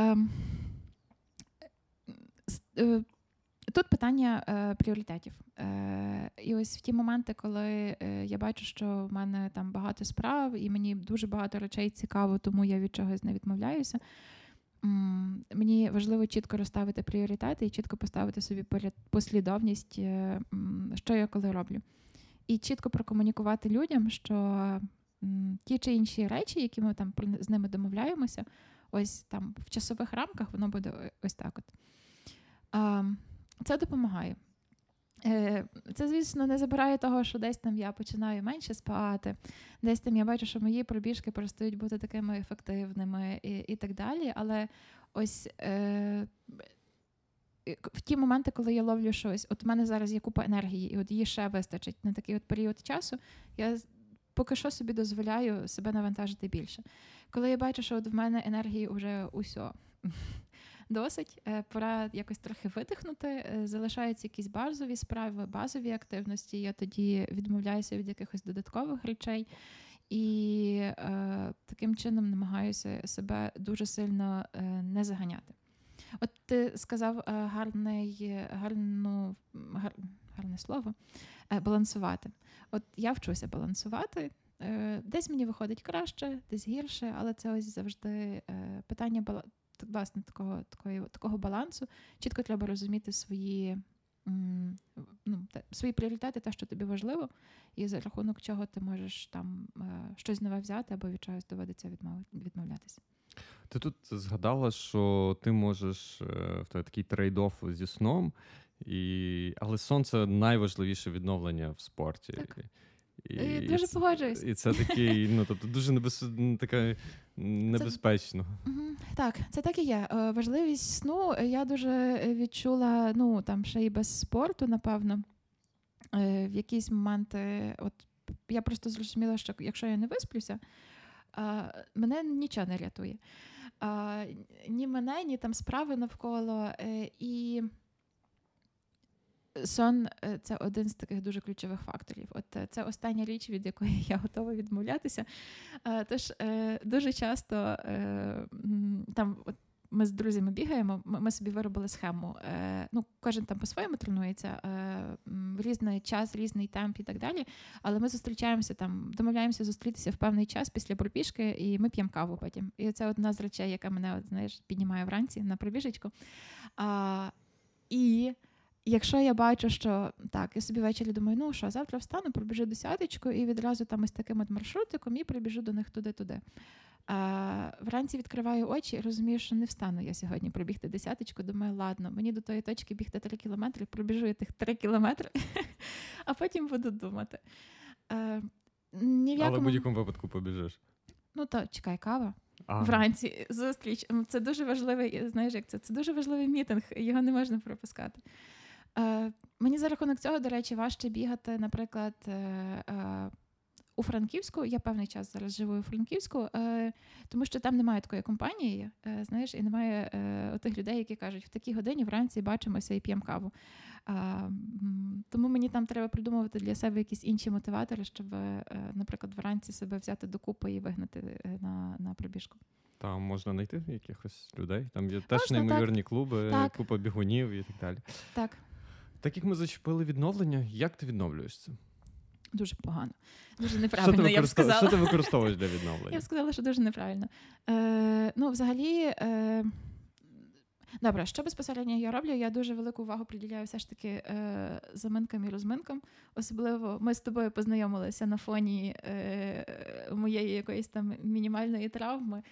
Е, тут питання е, пріоритетів. Е, і ось в ті моменти, коли е, я бачу, що в мене там багато справ, і мені дуже багато речей цікаво, тому я від чогось не відмовляюся. М, Мені важливо чітко розставити пріоритети і чітко поставити собі послідовність, е, що я коли роблю. І чітко прокомунікувати людям, що м, ті чи інші речі, які ми там з ними домовляємося, ось там в часових рамках воно буде ось так. От. А, це допомагає. Е, Це, звісно, не забирає того, що десь там я починаю менше спати, десь там я бачу, що мої пробіжки перестають бути такими ефективними і, і так далі. Але ось е, в ті моменти, коли я ловлю щось, от у мене зараз є купа енергії, і от її ще вистачить на такий от період часу, я поки що собі дозволяю себе навантажити більше. Коли я бачу, що от в мене енергії вже усьо досить, е, пора якось трохи видихнути. е, Залишаються якісь базові справи, базові активності. Я тоді відмовляюся від якихось додаткових речей. І е, таким чином намагаюся себе дуже сильно е, не заганяти. От ти сказав е, гарний, гарну, гар, гарне слово е, балансувати. От я вчуся балансувати. Е, Десь мені виходить краще, десь гірше, але це ось завжди е, питання так, власне такого, такої, такого балансу. Чітко треба розуміти свої, ну, свої пріоритети, те, що тобі важливо, і за рахунок чого ти можеш там е, щось нове взяти або від чогось доводиться відмовлятися. Ти тут згадала, що ти можеш е, в такий трейд-офф зі сном, і... але сон це найважливіше відновлення в спорті. Так. І, Е, і Дуже це- погоджуюсь. І це такий, ну тобто дуже небез... таке небезпечно. Мгм. Так, це так і є. Е, Важливість сну е, я дуже відчула, ну там ще і без спорту, напевно. Е, В якісь моменти, от я просто зрозуміла, що якщо я не висплюся, е, мене нічого не рятує. Е, Ні мене, ні там справи навколо. Е, І сон е, це один з таких дуже ключових факторів. От е, це остання річ, від якої я готова відмовлятися. Е, Тож дуже часто там ми з друзями бігаємо, ми, собі виробили схему. Ну, кожен там по-своєму тренується, різний час, різний темп і так далі. Але ми зустрічаємося там, домовляємося зустрітися в певний час після пробіжки, і ми п'ємо каву потім. І це одна з речей, яка мене, от, знаєш, піднімає вранці на пробіжечку. А, і якщо я бачу, що так, я собі ввечері думаю, ну що, завтра встану, пробіжу десяточку і відразу там ось таким от маршрутиком і прибіжу до них туди-туди. А, вранці відкриваю очі і розумію, що не встану я сьогодні пробігти десяточку. Думаю, ладно, мені до тої точки бігти три кілометри, пробіжу я тих три кілометри, <laughs> а потім буду думати. А, ні в Але в будь-якому випадку побіжиш. Ну то чекай, кава. А, Вранці зустріч. Це дуже важливий, знаєш, як це? Це дуже важливий мітинг, його не можна пропускати. Е, мені за рахунок цього, до речі, важче бігати, наприклад, е, е, у Франківську. Я певний час зараз живу у Франківську, тому що там немає такої компанії, знаєш, і немає тих людей, які кажуть, в такій годині вранці бачимося і п'ємо каву. Тому мені там треба придумувати для себе якісь інші мотиватори, щоб, наприклад, вранці себе взяти докупи і вигнати на, на пробіжку. Там можна знайти якихось людей. Там є теж так. неймовірні клуби, Так. купа бігунів і так далі. Так, Так як ми зачепили відновлення, як ти відновлюєшся? дуже погано. Дуже Що ти, неправильно, я б сказала. що ти використовуєш для відновлення? Я б сказала, що дуже неправильно. Е, ну, взагалі, е, добре, що безпосередньо я роблю? Я дуже велику увагу приділяю все ж таки е, заминкам і розминкам. Особливо ми з тобою познайомилися на фоні е, моєї якоїсь там мінімальної травми.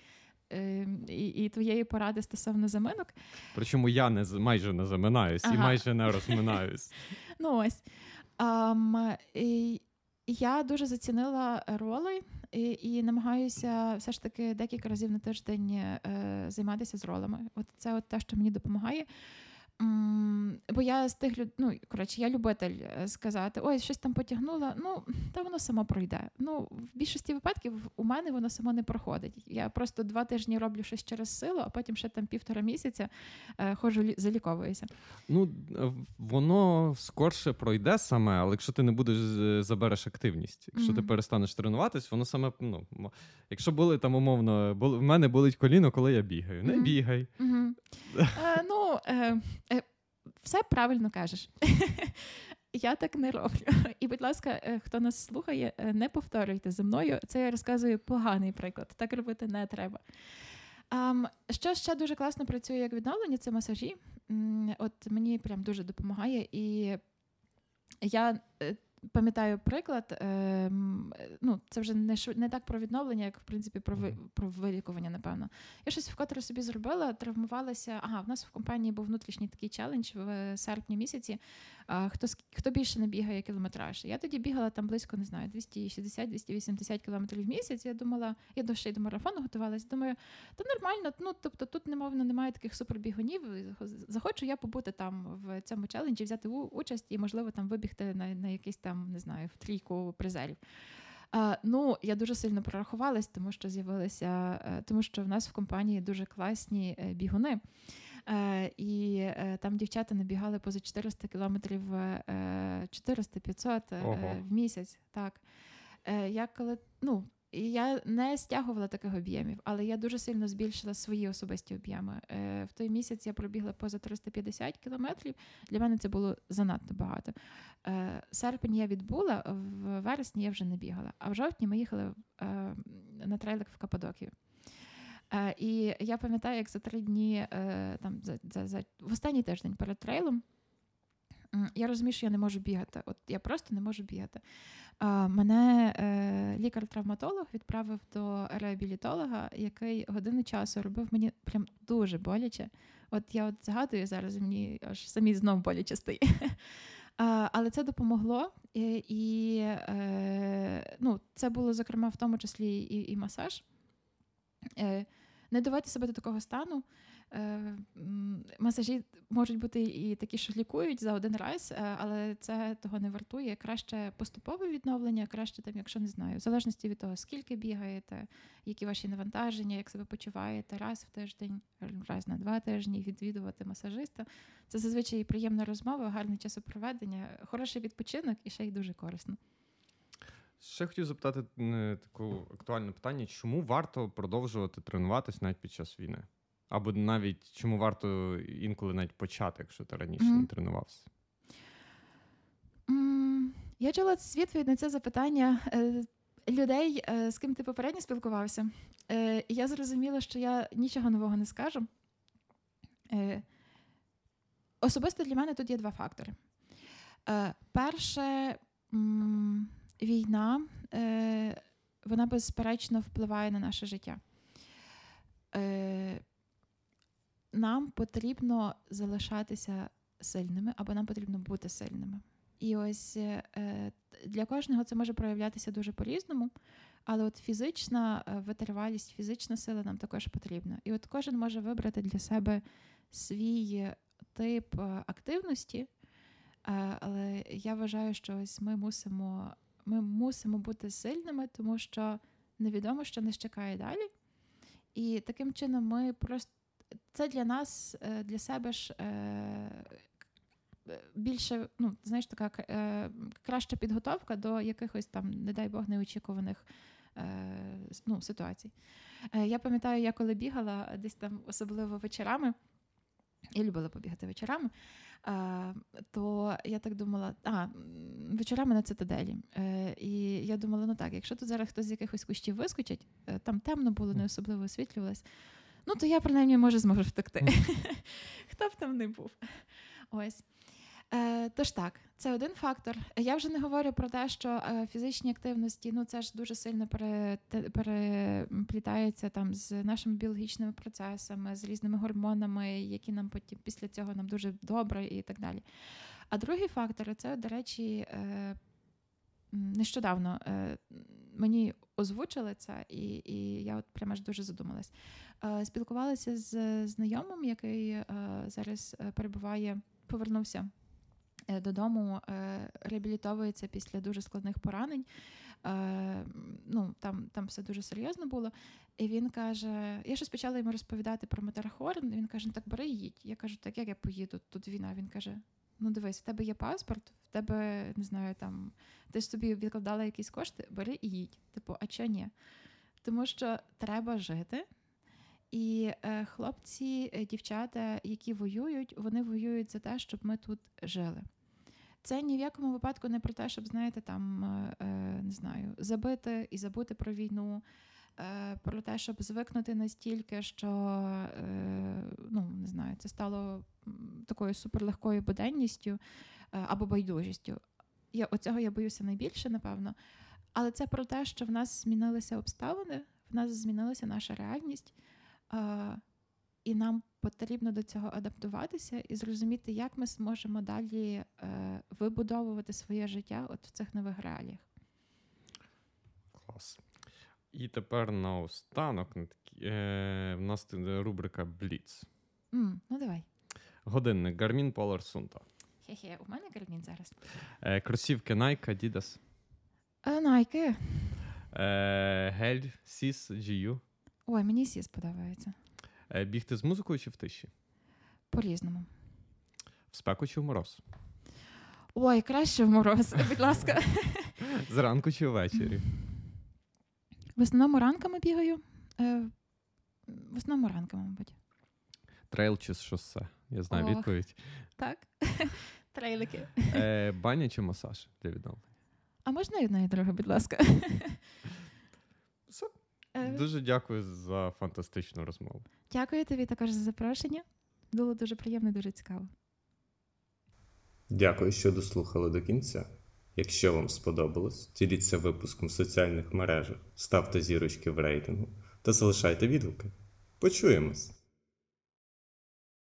Е, І, і твоєї поради стосовно заминок. Причому я не майже не заминаюсь і майже не розминаюсь. <laughs> Ну ось. І я дуже зацінила роли і, і намагаюся все ж таки декілька разів на тиждень е, займатися з ролами. От це от те, що мені допомагає. Бо я з тих люд... ну, коротше, я любитель е, сказати, ой, щось там потягнула. Ну, та воно само пройде. Ну, в більшості випадків у мене воно само не проходить. Я просто два тижні роблю щось через силу, а потім ще там півтора місяця е, ходжу заліковуюся. Ну, е, воно скорше пройде саме, але якщо ти не будеш е, забереш активність, якщо ти перестанеш тренуватись, воно саме ну, якщо були там умовно, бу- в мене болить коліно, коли я бігаю. Не Мгм. бігай. Угу. <laughs> Е, ну, е, все правильно кажеш. <laughs> Я так не роблю. І, будь ласка, е, хто нас слухає, е, не повторюйте за мною. Це я розказую поганий приклад. Так робити не треба. Um, що ще дуже класно працює як відновлення, це масажі. От мені прям дуже допомагає. І я е, пам'ятаю приклад. ем, е, Ну, це вже не шв- не так про відновлення, як в принципі про ви- про вилікування, напевно. Я щось вкотре собі зробила, травмувалася. Ага, в нас в компанії був внутрішній такий челендж в серпні місяці. А, хто хто більше не бігає кілометраж? Я тоді бігала там близько, не знаю, 260-280 кілометрів в місяць. Я думала, я до ще й до марафону готувалася. Думаю, та нормально. Ну тобто тут немовно немає таких супербігунів. Захочу я побути там в цьому челенджі, взяти участь і, можливо, там вибігти на, на якийсь там, не знаю, в трійку призерів. А, ну, я дуже сильно прорахувалась, тому що з'явилися, е, тому що в нас в компанії дуже класні е, бігуни. Е, і там дівчата набігали поза 400 кілометрів, е, 400-500 е, Ого. в місяць. Так. Я коли, ну, і я не стягувала таких об'ємів, але я дуже сильно збільшила свої особисті об'єми. Е, в той місяць я пробігла поза 350 кілометрів. Для мене це було занадто багато. Е, серпень я відбула, в вересні я вже не бігала. А в жовтні ми їхали е, на трейлик в Каппадокію. І я пам'ятаю, як за три дні, там за, за, за в останній тиждень перед трейлом, я розумію, що я не можу бігати. От я просто не можу бігати. Мене е, лікар-травматолог відправив до реабілітолога, який годину часу робив мені прям дуже боляче. От я от згадую зараз, мені аж самі знов боляче стає. Але це допомогло, і, і е, ну, це було, зокрема, в тому числі і, і масаж. Е, не доводьте себе до такого стану. Е, масажі можуть бути і такі, що лікують за один раз, е, але це того не вартує. Краще поступове відновлення, краще там, якщо не знаю, в залежності від того, скільки бігаєте, які ваші навантаження, як себе почуваєте, раз в тиждень, раз на два тижні відвідувати масажиста. Це зазвичай приємна розмова, гарне часопроведення, хороший відпочинок і ще й дуже корисно. Ще хотів запитати е, таке актуальне питання: чому варто продовжувати тренуватись навіть під час війни? Або навіть чому варто інколи навіть почати, якщо ти раніше Мгм. не тренувався? М, Я чула відповідь на це запитання е, людей, е, з ким ти попередньо спілкувався. Е, І я зрозуміла, що я нічого нового не скажу. Е, Особисто для мене тут є два фактори. Е, Перше, м, війна, е, вона безперечно впливає на наше життя. Нам потрібно залишатися сильними, або нам потрібно бути сильними. І ось е, е, для кожного це може проявлятися дуже по-різному, але от фізична е, витривалість, фізична сила нам також потрібна. І от кожен може вибрати для себе свій тип активності, але я вважаю, що ось ми мусимо, ми мусимо бути сильними, тому що невідомо, що нас чекає далі. І таким чином ми просто це для нас, е, для себе ж е, більше, ну, знаєш, така е, краща підготовка до якихось там, не дай Бог, неочікуваних е, ну, ситуацій. Е, Я пам'ятаю, я коли бігала десь там, особливо вечорами, я любила побігати вечорами, е, то я так думала, а, вечорами на цитаделі. Е, І я думала, ну так, якщо тут зараз хтось з якихось кущів вискочить, е, там темно було, не особливо освітлювалось, ну то я принаймні може зможу втекти. <laughs> Хто б там не був. Ось. Е, тож так, це один фактор. Я вже не говорю про те, що е, фізичні активності, ну це ж дуже сильно пере, переплітається там з нашими біологічними процесами, з різними гормонами, які нам потім після цього нам дуже добре і так далі. А другий фактор це, до речі, е, нещодавно е, мені озвучили це, і, і я от прямо аж дуже задумалась. Е, Спілкувалася з знайомим, який е, зараз е, перебуває, повернувся додому, реабілітовується після дуже складних поранень. Ну, там, там все дуже серйозно було. І він каже: я щось почала йому розповідати про Матерхорн. Він каже: ну так бери їдь. Я кажу, так як я поїду? Тут війна. Він каже: ну дивись, в тебе є паспорт, в тебе не знаю, там ти ж собі відкладала якісь кошти, бери і їдь. Типу, а чого ні? Тому що треба жити. І е, хлопці, е, дівчата, які воюють, вони воюють за те, щоб ми тут жили. Це ні в якому випадку не про те, щоб, знаєте, там е, е, не знаю, забити і забути про війну, про те, щоб звикнути настільки, що е, ну не знаю, це стало такою суперлегкою буденністю е, або байдужістю. Я оцього я боюся найбільше, напевно. Але це про те, що в нас змінилися обставини, в нас змінилася наша реальність, е, і нам потрібно до цього адаптуватися і зрозуміти, як ми зможемо далі е, вибудовувати своє життя от в цих нових реаліях. Клас. І тепер наостанок на такі, е, в нас рубрика Бліц. М, ну давай. Годинник Garmin Polar Sunta. Хе-хе, у мене кармін зараз. Е, кросівки Nike Adidas. Е, гель Сіс GU. Ой, мені сі сподобається. Е, бігти з музикою чи в тиші? По-різному. В спеку чи в мороз? Ой, краще в мороз, <laughs> будь ласка. Зранку чи ввечері? В основному ранками бігаю. Е, в основному ранками, мабуть. Трейл чи шосе? Я знаю Ох. відповідь. Так. <laughs> Трейлики. Е, баня чи масаж для відновлення? А можна і одне і друге, будь ласка. Все. Е, Дуже дякую за фантастичну розмову. Дякую тобі також за запрошення. Було дуже приємно і дуже цікаво. Дякую, що дослухали до кінця. Якщо вам сподобалось, діліться випуском в соціальних мережах, ставте зірочки в рейтингу та залишайте відгуки. Почуємось!